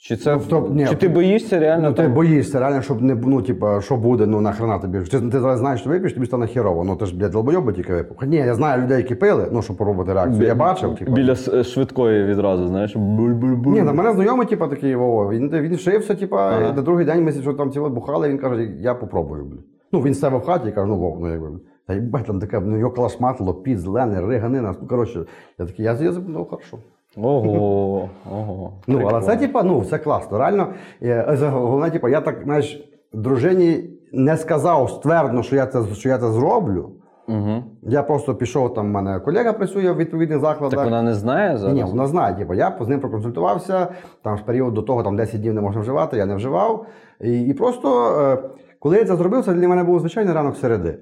Чи це Ну, то- ні, чи ти боїшся реально Ну, ти там? боїшся, реально, щоб не ну, типа, що буде, ну нахрена тобі. Ти, ти зараз знаєш, що вип'єш, тобі стане херово. Ну ти ж блядь, долбойоби тільки випив. Ні, я знаю людей, які пили, ну щоб поробити реакцію. Я бачив, типу. Біля швидкої відразу, знаєш, буль-буль-буль. Ні, на мене знайомий, типа, такий Вова. Він, він вшився, типа, Ага. і на другий день ми що там ціле бухали, він каже, я попробую, блядь. Ну, він себе в хаті і каже, ну Вов, ну якби. Та їбать, там таке, ну його калашмат, лопіт, зелений, риганина. Ну, коротше, я такий, я, я ну, хорошо. Ого, ого. Ну, але це, типа, ну, це класно. Реально, е, головне, типа, я так, знаєш, дружині не сказав ствердно, що я це, що я це зроблю. Угу. Я просто пішов, там в мене колега працює в відповідних закладах. Так вона не знає зараз? Ні, вона знає, типу, я з ним проконсультувався, там ж період до того там 10 днів не можна вживати, я не вживав. І, і просто, е, коли я це зробив, це для мене був звичайний ранок середи.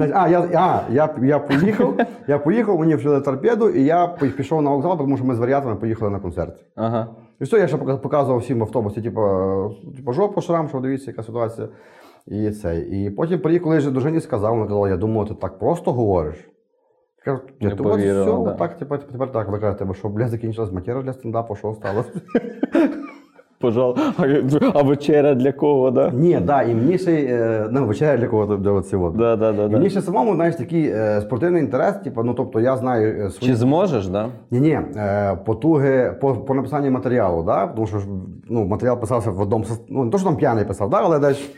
А, я, а, я, я поїхав, я поїхав, мені вжили торпеду, і я пішов на вокзал, тому що ми з варіатами поїхали на концерт. Ага. І все, я ще показував всім в автобусі, типу, типу жопу, шрам, що дивіться, яка ситуація. І це. І потім приїхав, коли я вже дружині сказав, вона казала, я думаю, ти так просто говориш. Я кажу, Не «Ні, то все, да. так, тепер, тепер так. Ви кажете, що, бля, закінчилась матерія для стендапу, що сталося? Пожал. А, вечеря для кого, да? Ні, да, і мені ще, е, ну, вечеря для кого для оцього. Да, да, да, І мені ще самому, знаєш, такий е, спортивний інтерес, типу, ну, тобто я знаю е, свої Чи зможеш, да? Ні, ні, потуги по, по написанню матеріалу, да? тому що ну, матеріал писався в одному ну, не то, що там п'яний писав, да? але десь.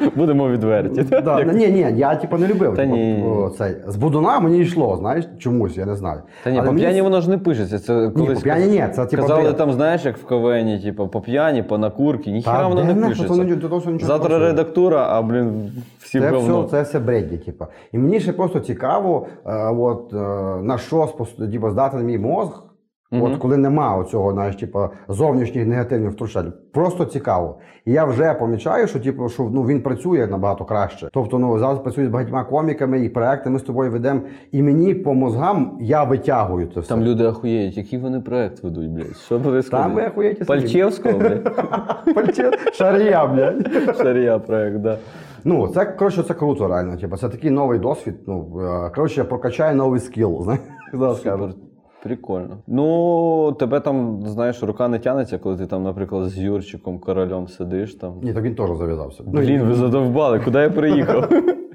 Будемо відверті. Да, ні, ні, я типу не любив. Та типу, ні. цей. З будуна мені йшло, знаєш, чомусь, я не знаю. Та ні, Але по п'яні с- воно ж не пишеться. Це колись по п'яні ні, це, типу, казали там, знаєш, як в КВН, типу, по п'яні, по накурки, ніхіра воно не пишеться. Завтра редактура, а блін, всі Це говно. все, це все бредді, типу. І мені ще просто цікаво, е, от, е, на що типу, здатен мій мозг, от коли нема оцього, знаєш, типу, зовнішніх негативних втручань. Просто цікаво. І я вже помічаю, що, типу, що ну, він працює набагато краще. Тобто, ну, зараз працюю з багатьма коміками і проекти ми з тобою ведемо. І мені по мозгам я витягую це все. Там люди ахуєють, який вони проект ведуть, блядь. Що происходит? Там ви ахуєте собі. Пальчевського, блядь. Шарія, блядь. Шарія проект, да. Ну, це коротше, це круто, реально. Типу, це такий новий досвід. Ну, е, коротше, прокачає новий скіл. Знаєш, Супер. Прикольно. Ну, тебе там, знаєш, рука не тянеться, коли ти там, наприклад, з Юрчиком королем сидиш там. Ні, так він теж зав'язався. Ну, Блін, ви задовбали, куди я приїхав?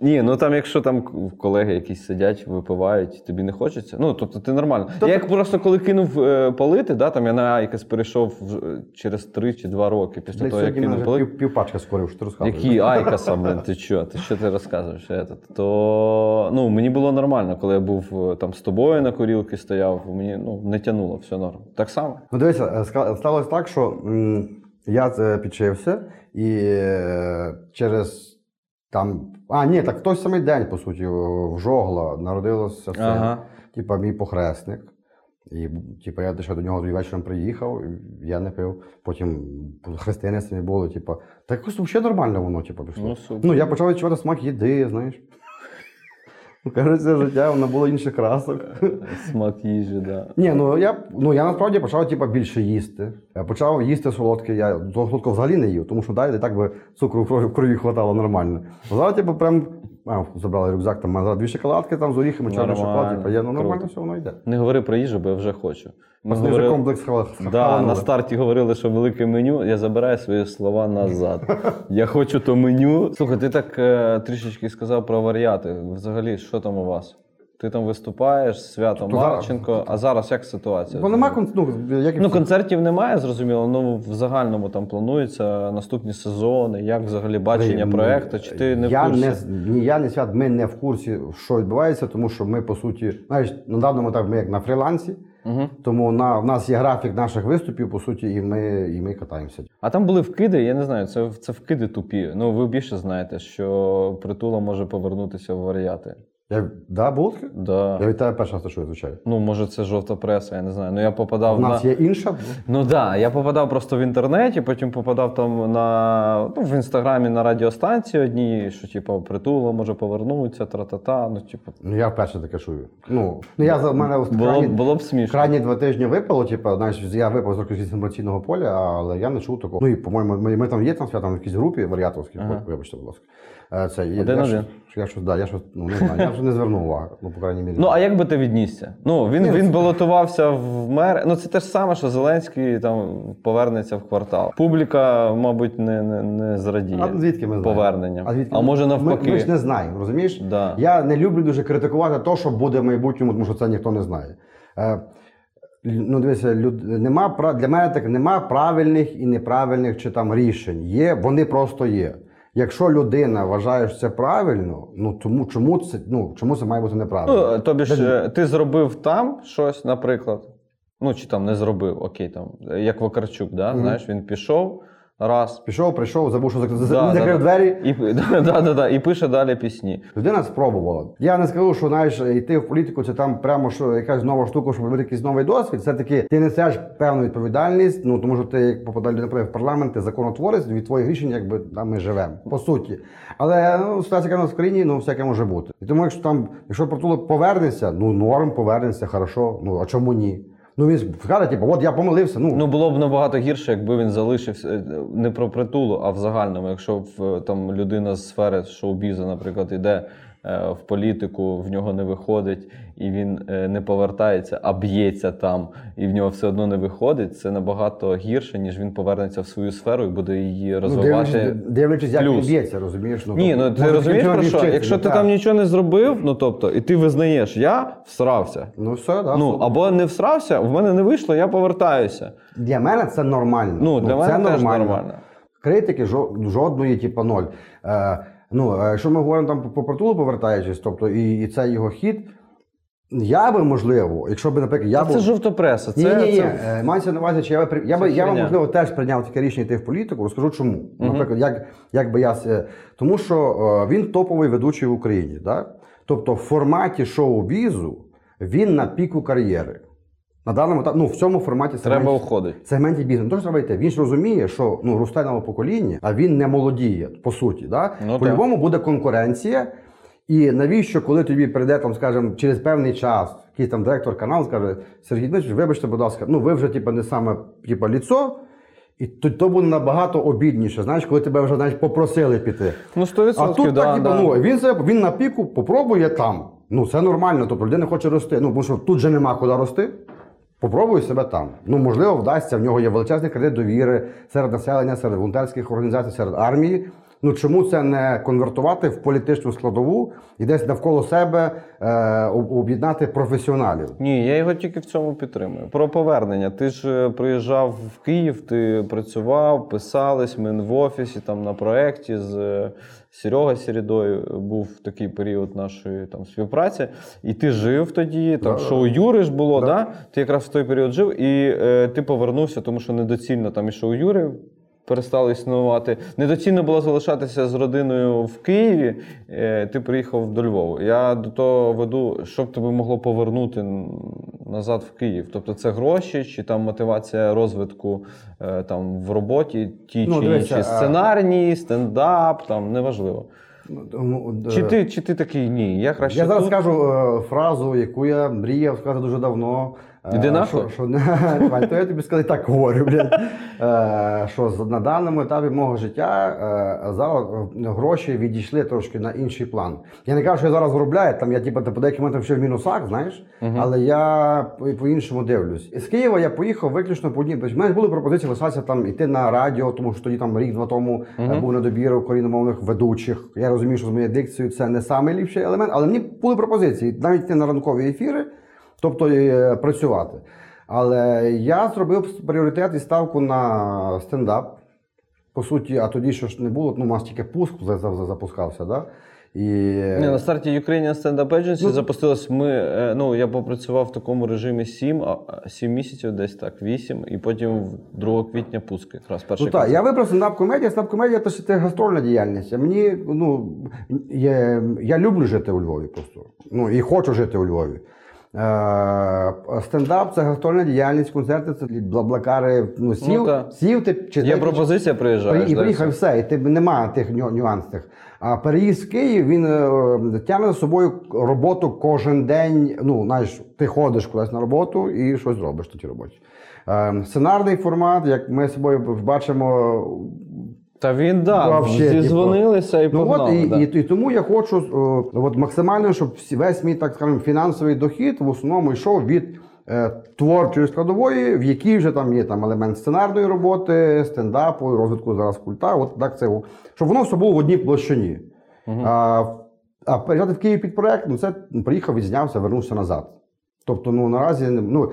Ні, ну там, якщо там колеги якісь сидять, випивають, тобі не хочеться. Ну, тобто ти нормально. Я як просто коли кинув е, палити, да, там я на Айкос перейшов в- через 3 чи 2 роки після Блядь, того, як кинув палити. пів, півпачка скорив, що ти розказуєш. Які Айкоса, блин, ти що? Ти що ти розказуєш? Этот? То ну, мені було нормально, коли я був е, там з тобою на курілки стояв, мені ну, не тянуло, все норм. Так само? Ну, дивися, е, сталося так, що я це підшився, і е, через там. А, ні, так в той самий день, по суті, в Жогла народилося син, Ага. типа мій похресник. І типа, я ще до нього вечором приїхав, я не пив. Потім хрестини самі були, типа, так якось взагалі нормально воно, типа, пішло. Ну. Ну, я почав відчувати смак їди, знаєш. Ну, Кажеться, життя воно було інших красок. Смак їжі, да. Ні, ну я, ну я насправді почав типу, більше їсти. Я почав їсти солодке. Я солодкого взагалі не їв, тому що далі так би цукру в крові, в крові хватало нормально. Зараз, типу, прям а, забрали рюкзак, там назад дві шоколадки там з оріхами, чорний шоколаді, шоколад. Типу, ну нормально все воно йде. Не говори про їжу, бо я вже хочу. Ми вже говорили- комплекс Да, на старті говорили, що велике меню. Я забираю свої слова назад. Я хочу то меню. Слухай, ти так е, трішечки сказав про варіати. Взагалі, що там у вас? Ти там виступаєш, свято То зараз- Марченко. А зараз як ситуація? Бо нема кон- ну, як і Ну, всі. концертів немає, зрозуміло. Ну в загальному там плануються наступні сезони. Як взагалі бачення Блін, проекту? Чи ти не в курсі? Не, з- ні я, ні свят, ми не в курсі, що відбувається, тому що ми, по суті, знаєш, на даному етапі ми як на фрілансі, Угу. тому на, в нас є графік наших виступів, по суті, і ми, і ми катаємося. А там були вкиди, я не знаю, це, це вкиди тупі. Ну ви більше знаєте, що притула може повернутися в варіати. Я, да, було таке? Да. Я від тебе раз те чую, звичайно. Ну, може, це жовта преса, я не знаю. Ну я попадав У нас на. є інша. Ну так, да, я попадав просто в інтернеті, потім попадав там на ну, в інстаграмі на радіостанції одній, що типу, притула може повернутися, тра-та-та. Ну, типу, Ну, я вперше таке чую. Ну, ну я за в мене було, крайні, було б смішно. крайні два тижні випало, типу, знаєш, я випав з рекреаційного поля, але я не чув такого. Ну і, по-моєму, ми, ми там є там свято в якійсь групі варіаторській, Ага. вибачте, будь ласка. Це, я, Один-один. я, щось- я щось, да, я щось, ну, не знаю, я вже не звернув увагу, ну, по крайній мірі. Ну, а як би ти віднісся? Ну, він, він балотувався в мер. Ну, це те ж саме, що Зеленський там повернеться в квартал. Публіка, мабуть, не, не, не зрадіє А звідки ми поверненням. А, звідки а може навпаки. Ми, ми ж не знаємо, розумієш? Да. Я не люблю дуже критикувати те, що буде в майбутньому, тому що це ніхто не знає. Е, ну, дивися, люд... нема, для мене так нема правильних і неправильних чи там рішень. Є, вони просто є. Якщо людина вважає, що це правильно, ну тому чому це ну чому це має бути неправильно? Ну, тобі ж, е, ти зробив там щось, наприклад. Ну, чи там не зробив, окей, там, як Вакарчук, да? Мгм. знаєш, він пішов раз. Пішов, прийшов, забув, що закрив, Да, да, двері. І, да, да, да, і пише далі пісні. Людина спробувала. Я не скажу, що знаєш, йти в політику це там прямо що якась нова штука, щоб робити якийсь новий досвід. Все таки ти несеш певну відповідальність. Ну тому що ти як попадає наприклад, в парламент, ти законотворець, від твоїх рішень, якби там ми живемо. По суті. Але ну, ситуація яка у нас в країні, ну всяке може бути. І тому, якщо там, якщо Притула повернеться, ну норм, повернеться, хорошо. Ну а чому ні? Ну він скаже, типу, от я помилився. Ну, Ну, було б набагато гірше, якби він залишився е, не про притулу, а в загальному. Якщо в, там людина з сфери шоу-бізу, наприклад, йде е, в політику, в нього не виходить, і він е, не повертається, а б'ється там, і в нього все одно не виходить, це набагато гірше, ніж він повернеться в свою сферу і буде її ну розвивати. дивлячись, дивлячись, як він б'ється, розумієш? Ну, Ні, тобто, ну ти розумієш про що? Якщо ну, ти так. там нічого не зробив, ну тобто, і ти визнаєш, я всрався. Ну все, да. Ну або не всрався, в мене не вийшло, я повертаюся. Для мене це нормально. Ну, для це мене теж нормально. Критики жо- жодної, типу, ноль. Е, ну, е, якщо ми говоримо там по- по повертаючись, тобто і, і це його хід, я би, можливо, якщо б, наприклад, я був. Це жовтопреса. Ні, Це, ні, ні. це... Е, Мається на увазі, чи я би при- я би я би, можливо теж прийняв таке рішення йти в політику. Розкажу чому. Наприклад, як, як би я с- тому, що е, він топовий ведучий в Україні. Да? Тобто, в форматі шоу-бізу він на піку кар'єри. На даному етапі, ну в цьому форматі Треба уходити. сегменті бізнесу. Тож треба йти. Він ж розуміє, що ну росте нове покоління, а він не молодіє, по суті. Да? Ну, По-любому буде конкуренція. І навіщо, коли тобі прийде там, скажімо, через певний час, якийсь там директор каналу скаже, Сергій Дмитрович, вибачте, будь ласка, ну ви вже типу, не саме типу, ліцо, і то, то буде набагато обідніше, знаєш, коли тебе вже знаєш, попросили піти. Ну, 100%, А тут да, так, да. ну, він, себе, він на піку попробує там. Ну, це нормально, тобто людина хоче рости. Ну, бо що тут же нема куди рости. Попробуй себе там. Ну, можливо, вдасться. В нього є величезний кредит довіри серед населення, серед волонтерських організацій, серед армії. Ну чому це не конвертувати в політичну складову і десь навколо себе е, об'єднати професіоналів? Ні, я його тільки в цьому підтримую. Про повернення. Ти ж е, приїжджав в Київ, ти працював, писались, ми в офісі, там на проєкті з е, Серега Сірідою був такий період нашої там співпраці. І ти жив тоді, там Да. шоу Юри ж було, Да. да. ти якраз в той період жив, і е, ти повернувся, тому що недоцільно там і шоу Юри. Перестало існувати. Недоцільно було залишатися з родиною в Києві. Е, Ти приїхав до Львова. Я до того веду, що б тебе могло повернути назад в Київ. Тобто це гроші, чи там мотивація розвитку е, там в роботі, ті Ну, чи інші сценарні, стендап, там неважливо. Ну, тому, е, Чи ти, чи ти такий ні? Я краще Я зараз тут. скажу фразу, яку я мріяв сказати дуже давно. Е, Іди нахуй. Що, Вань, то я тобі сказати так говорю, блядь. Е, що на даному етапі мого життя е, зараз е, гроші відійшли трошки на інший план. Я не кажу, що я зараз заробляю, там я типу, по деяким моментам ще в мінусах, знаєш, але я по- по-іншому дивлюсь. З Києва я поїхав виключно по одній. У мене були пропозиції лишатися там іти на радіо, тому що тоді там рік-два тому е, був недобір україномовних ведучих. Я розумію, що з моєю дикцією це не найліпший елемент, але мені були пропозиції навіть на ранкові ефіри, тобто е, працювати. Але я зробив пріоритет і ставку на стендап. По суті, а тоді що ж не було, ну, у нас тільки пуск за- за- за- запускався, да? І... Ні, на старті Ukrainian Stand Up Agency Ну, запустилось. Ми, е, ну, я попрацював в такому режимі 7, а- 7 місяців, десь так, 8, і потім 2 квітня пуск, якраз перший Ну так, я вибрав стендап-комедія. Стендап-комедія це це гастрольна діяльність. Мені, ну, я, я люблю жити у Львові просто. Ну, і хочу жити у Львові. Е, стендап це гастрольна діяльність, концерти це блаблакари. Ну, сів, так. сів ти чи Є пропозиція, приїжджаєш. І приїхав все. і ти немає тих ню- нюансів. А переїзд в Київ він е, тягне за собою роботу кожен день. Ну, знаєш, ти ходиш кудись на роботу і щось робиш тій роботі. Е, сценарний формат, як ми з собою бачимо, Та він да, Вообще, типу. зізвонилися і Ну погнали. от і, да. і, і тому я хочу е, от максимально, щоб всі- весь мій так скажемо фінансовий дохід в основному йшов від е, творчої складової, в якій вже там є там елемент сценарної роботи, стендапу, розвитку зараз культа. От так це щоб воно все було в одній площині. А, а переїжджати в Київ під проект, ну це ну, приїхав, відзнявся, вернувся назад. Тобто, ну наразі ну.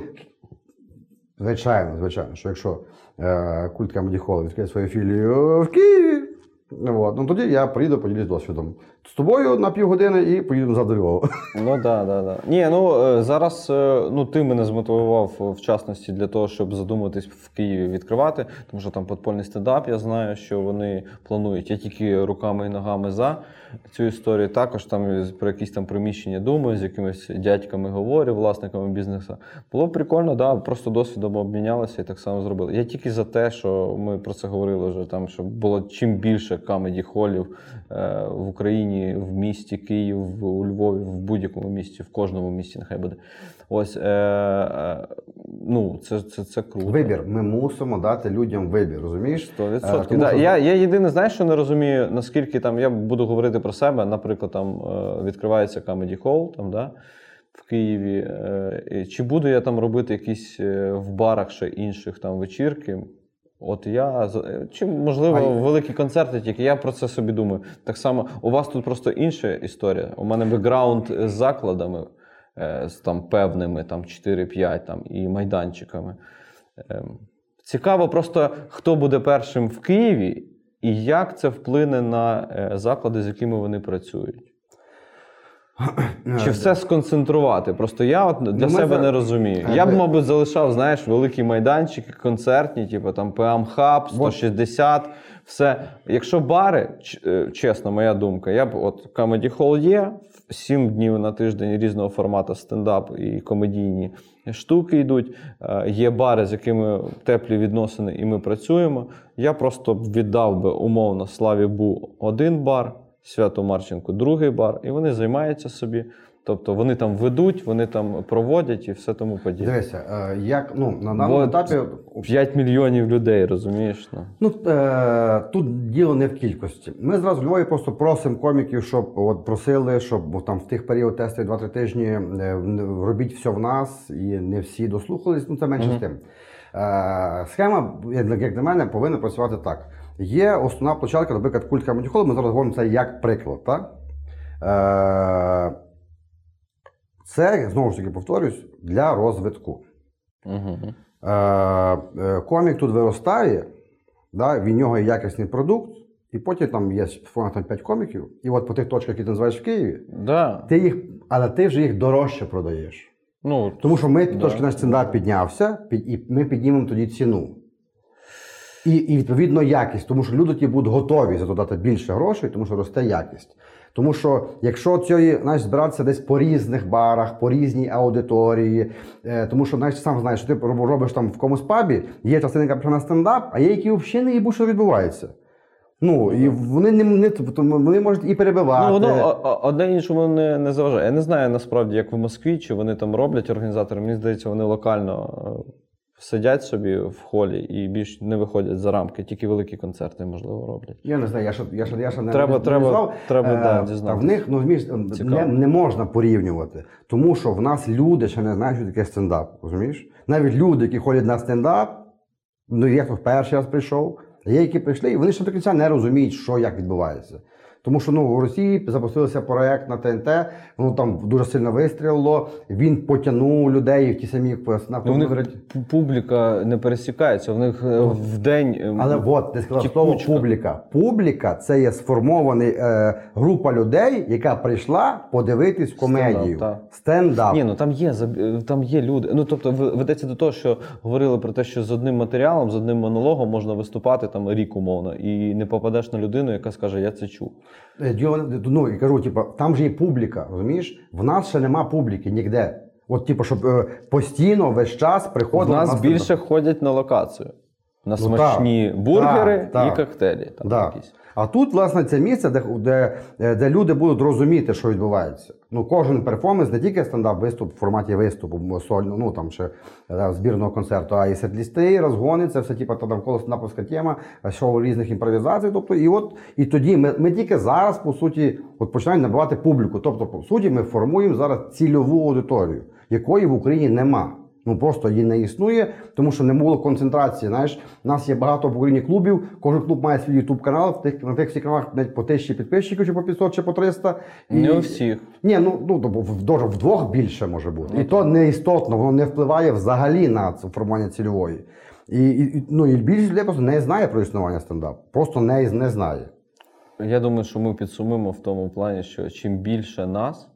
Звичайно, звичайно, що якщо культ Comedy Холла свою філію в Києві, От. Ну тоді я приїду, поділюсь досвідом. З тобою на півгодини і поїду назад до Львова. Ну да, да, да. Ні, ну е, зараз е, ну ти мене змотивував е, в частності для того, щоб задуматись в Києві відкривати, тому що там подпольний стендап. Я знаю, що вони планують. Я тільки руками і ногами за цю історію. Також там про якісь там приміщення думаю, з якимись дядьками говорю, власниками бізнесу. Було б прикольно, да, просто досвідом обмінялися і так само зробили. Я тільки за те, що ми про це говорили вже там, щоб було чим більше камеді холів е, в Україні, в місті Київ, у Львові, в будь-якому місті, в кожному місті, нехай буде. Ось е, е, ну, це, це, це круто. Вибір. Ми мусимо дати людям вибір, розумієш? Сто Е, відсотків. тому Да. що- Я, я єдине, знаєш, що не розумію, наскільки там я буду говорити про себе. Наприклад, там е, відкривається Comedy Hall, там, да, в Києві. Чи буду я там робити якісь в барах ще інших там вечірки? От я е, чи можливо А великі концерти, тільки я про це собі думаю. Так само у вас тут просто інша історія. У мене бекграунд з закладами, е, з там певними, там 4-5 там, і майданчиками. Ем, Цікаво просто, хто буде першим в Києві і як це вплине на е, заклади, з якими вони працюють. Чи все сконцентрувати? Просто я от для ми себе за- не розумію. Е, Я б, ми- мабуть, залишав, знаєш, великі майданчики, концертні, типу там ПМ Хаб, 160, все. Якщо бари, е, чесно, моя думка, я б от Comedy Hall є, 7 днів на тиждень різного формату стендап і комедійні штуки йдуть. Е, Є бари, з якими теплі відносини, і ми працюємо. Я просто віддав би умовно Славі Бу один бар. Свято Марченко другий бар, і вони займаються собі. Тобто вони там ведуть, вони там проводять і все тому подібне. Дивися, е, як ну на даному етапі 5 мільйонів людей, розумієш? Ну. Ну е, тут діло не в кількості. Ми зразу в Львові просто просимо коміків, щоб от просили, щоб бо там в тих період тестів 2-3 тижні е, робіть все в нас, і не всі дослухались. Ну це менше з тим. Е, схема, як для мене, повинна працювати так. Є основна площадка, наприклад, культ Comedy Ми зараз говоримо це як приклад. Так? Е, це знову ж таки повторюсь для розвитку. Угу. Комік тут виростає, да, від нього є якісний продукт, і потім там є там 5 коміків, і от по тих точках, які ти називаєш в Києві, Да. ти їх, але ти вже їх дорожче продаєш. Ну, Тому що ми Да. трошки наш стендап піднявся, під, і ми піднімемо тоді ціну. І, і відповідно якість, тому що люди ті будуть готові за то більше грошей, тому що росте якість. Тому що якщо цієї знаєш, збиратися десь по різних барах, по різній аудиторії, е, тому що знаєш, сам знаєш, що ти робиш там в комусь пабі, є частина, яка на стендап, а є, які взагалі не їбуть, що відбувається. Ну, і вони не, не тобто вони можуть і перебивати. ну воно одне іншому не, не заважає. Я не знаю насправді, як в Москві, чи вони там роблять організатори. Мені здається, вони локально е, сидять собі в холі і більш не виходять за рамки, тільки великі концерти, можливо, роблять. Я не знаю, я ще, я ще, я ще не Треба- не треба- знав. треба, Е, да, дізнатися. в них ну, розумієш, не, не можна порівнювати, тому що в нас люди ще не знають, що таке стендап. Розумієш? Навіть люди, які ходять на стендап, ну є хто перший раз прийшов, є, які прийшли, і вони ще до кінця не розуміють, що як відбувається. Тому що ну, у Росії запустився проект на ТНТ, воно там дуже сильно вистрілило, він потягнув людей в ті самі на Ну, в них публіка не пересікається, в них е, в день. е, Але от ти сказав слово публіка. Публіка це є сформований е, група людей, яка прийшла подивитись комедію. так. Стендап. Ні, ну там є е, там є люди. Ну тобто, ведеться до того, що говорили про те, що з одним матеріалом, з одним монологом можна виступати там рік умовно, і не попадеш на людину, яка скаже, я це чув. Е, діло Ну і кажу, типу, там же є публіка, розумієш? В нас ще нема публіки ніде. От, типу, щоб е, постійно весь час У приходили. нас більше ходять на локацію. На Ну, смачні бургери так, так. і коктейлі. Там Да. якісь. А тут, власне, це місце, де, де, де люди будуть розуміти, що відбувається. Ну, кожен перформанс не тільки стендап-виступ в форматі виступу, сольно, ну там ще е, збірного концерту, а і сет-лісти, розгони, це все типу, та навколо стендаповська тема, е, шоу різних імпровізацій. Тобто, і от і тоді ми, ми тільки зараз, по суті, от починаємо набивати публіку. Тобто, по суті, ми формуємо зараз цільову аудиторію, якої в Україні нема. Ну просто її не існує, тому що не було концентрації. Знаєш, у нас є багато Україні клубів. Кожен клуб має свій ютуб канал. В тих на тих всіх каналах навіть по тисячі підписчиків, чи по 500, чи по 300. Не у всіх. Ні, ну ну в вдвох більше може бути. І то не істотно, воно не впливає взагалі на формування цільової. І, і, і, ну, і більшість людей просто не знає про існування стендапу. Просто не, не знає. Я думаю, що ми підсумуємо в тому плані, що чим більше нас,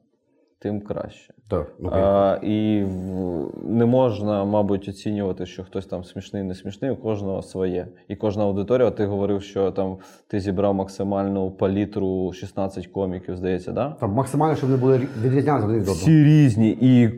тим краще. Так, ну, А, і в- не можна, мабуть, оцінювати, що хтось там смішний, не смішний, у кожного своє. І кожна аудиторія, ти говорив, що там ти зібрав максимальну палітру 16 коміків, здається, да? Там максимально, щоб не були рі- відрізнятися один від одного. Всі різні. І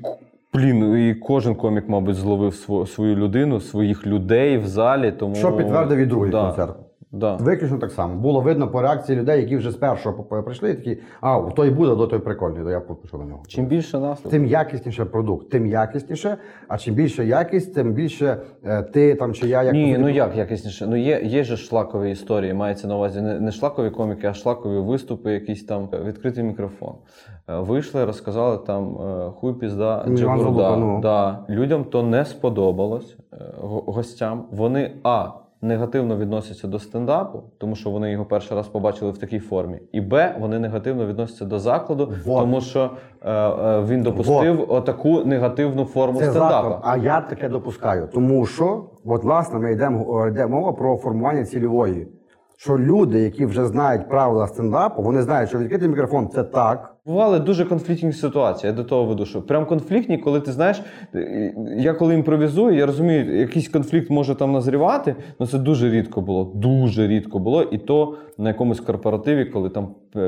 блін, і кожен комік, мабуть, зловив сво- свою людину, своїх людей в залі. Тому Що підтвердив і другий да, концерт. Да. Виключно так само. Було видно по реакції людей, які вже з першого прийшли, і такі, а, той буде, до той прикольний, то я пишу на нього. Чим більше нас, Тим якісніше продукт, тим якісніше, а чим більше якість, тим більше е, ти там чи я як Ні, ну як якісніше? Ну є, є же шлакові історії, мається на увазі не, не шлакові коміки, а шлакові виступи, якісь там е, відкритий мікрофон. Е, Вийшли, розказали там е, хуй пізда Іван Джигурда. Ну. Да. Людям то не сподобалось е, го- гостям. Вони а. Негативно відносяться до стендапу, тому що вони його перший раз побачили в такій формі. І Б, вони негативно відносяться до закладу, Вот. тому що е, е, він допустив отаку негативну форму Це стендапу. заклад, а я таке допускаю. Тому що, от власне, ми йдемо йде мова про формування цільової. Що люди, які вже знають правила стендапу, вони знають, що відкритий мікрофон це так. Бували дуже конфліктні ситуації. Я до того веду, що прям конфліктні, коли ти знаєш, я коли імпровізую, я розумію, якийсь конфлікт може там назрівати, але це дуже рідко було. Дуже рідко було. І то на якомусь корпоративі, коли там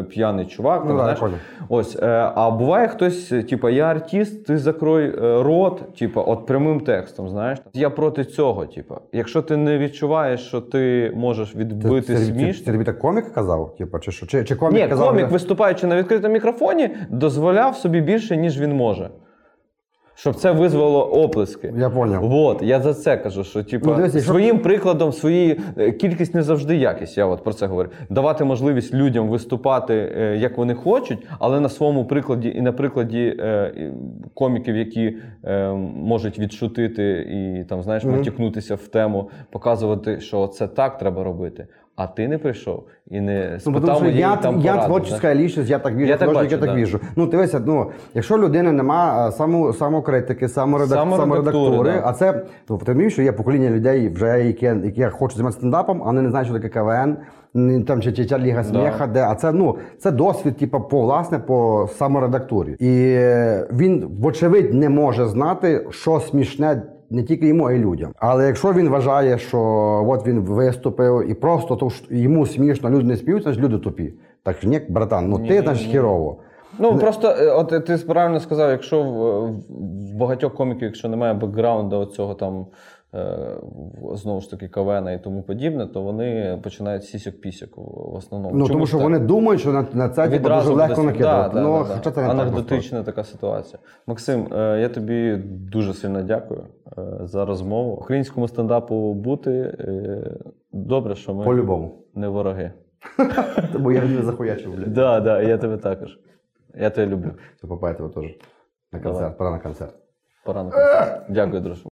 п'яний чувак, там, Ну, знаєш, понял. ось. е, А буває хтось, типа, я артист, ти закрой е, рот, типа, от прямим текстом, знаєш. Я проти цього, типа. Якщо ти не відчуваєш, що ти можеш відбити це, це, тобі так комік казав? Типу, чи що? Чи, чи комік Ні, казав? комік, виступаючи на відкритому мікрофоні, дозволяв собі більше, ніж він може. Щоб це визвало оплески. Я поняв. От, я за це кажу, що типу, Ну, дивись, якщо- своїм прикладом, свої е, кількість не завжди якість. Я от про це говорю. Давати можливість людям виступати, е, як вони хочуть, але на своєму прикладі і на прикладі е, і коміків, які е, можуть відшутити і там, знаєш, Мгм. матюкнутися в тему, показувати, що це так треба робити. А ти не прийшов і не Ну, спитав потому що моєї я, там я поради, творческая личность, я так вижу, Я так бачу, я так да. вижу. Ну, дивися, ну, якщо людини нема само, самокритики, саморедак, саморедактури, да. а це, ну, ти розумієш, що є покоління людей, вже, які, які хочуть займатися стендапом, а вони не знають, що таке КВН, там, чи, чи, чи Ліга сміха, де, а це, ну, це досвід, типу, по, власне, по саморедактурі. І е, він, вочевидь, не може знати, що смішне не тільки йому, а й людям. Але якщо він вважає, що от він виступив і просто то, що йому смішно, люди не співають, значить люди тупі. Так ні, братан, ну ти значить хірово. Ну просто е, от ти правильно сказав, якщо в, в багатьох коміків, якщо немає бекграунду цього там знову ж таки КВН і тому подібне, то вони починають сісік-пісік в основному. Ну тому що так. вони думають, що на, на це типу, дуже Відразу легко накидати. Да, да, ну, да, да. так. анекдотична така ситуація. Максим, е, я тобі дуже сильно дякую е, за розмову. Українському стендапу бути е, добре, що ми По-любому. не вороги. Бо я не захуячив, блядь. Да, да, я тебе також. Я тебе люблю. Це тебе теж. На концерт, пора на концерт. Пора на концерт. Дякую, друже.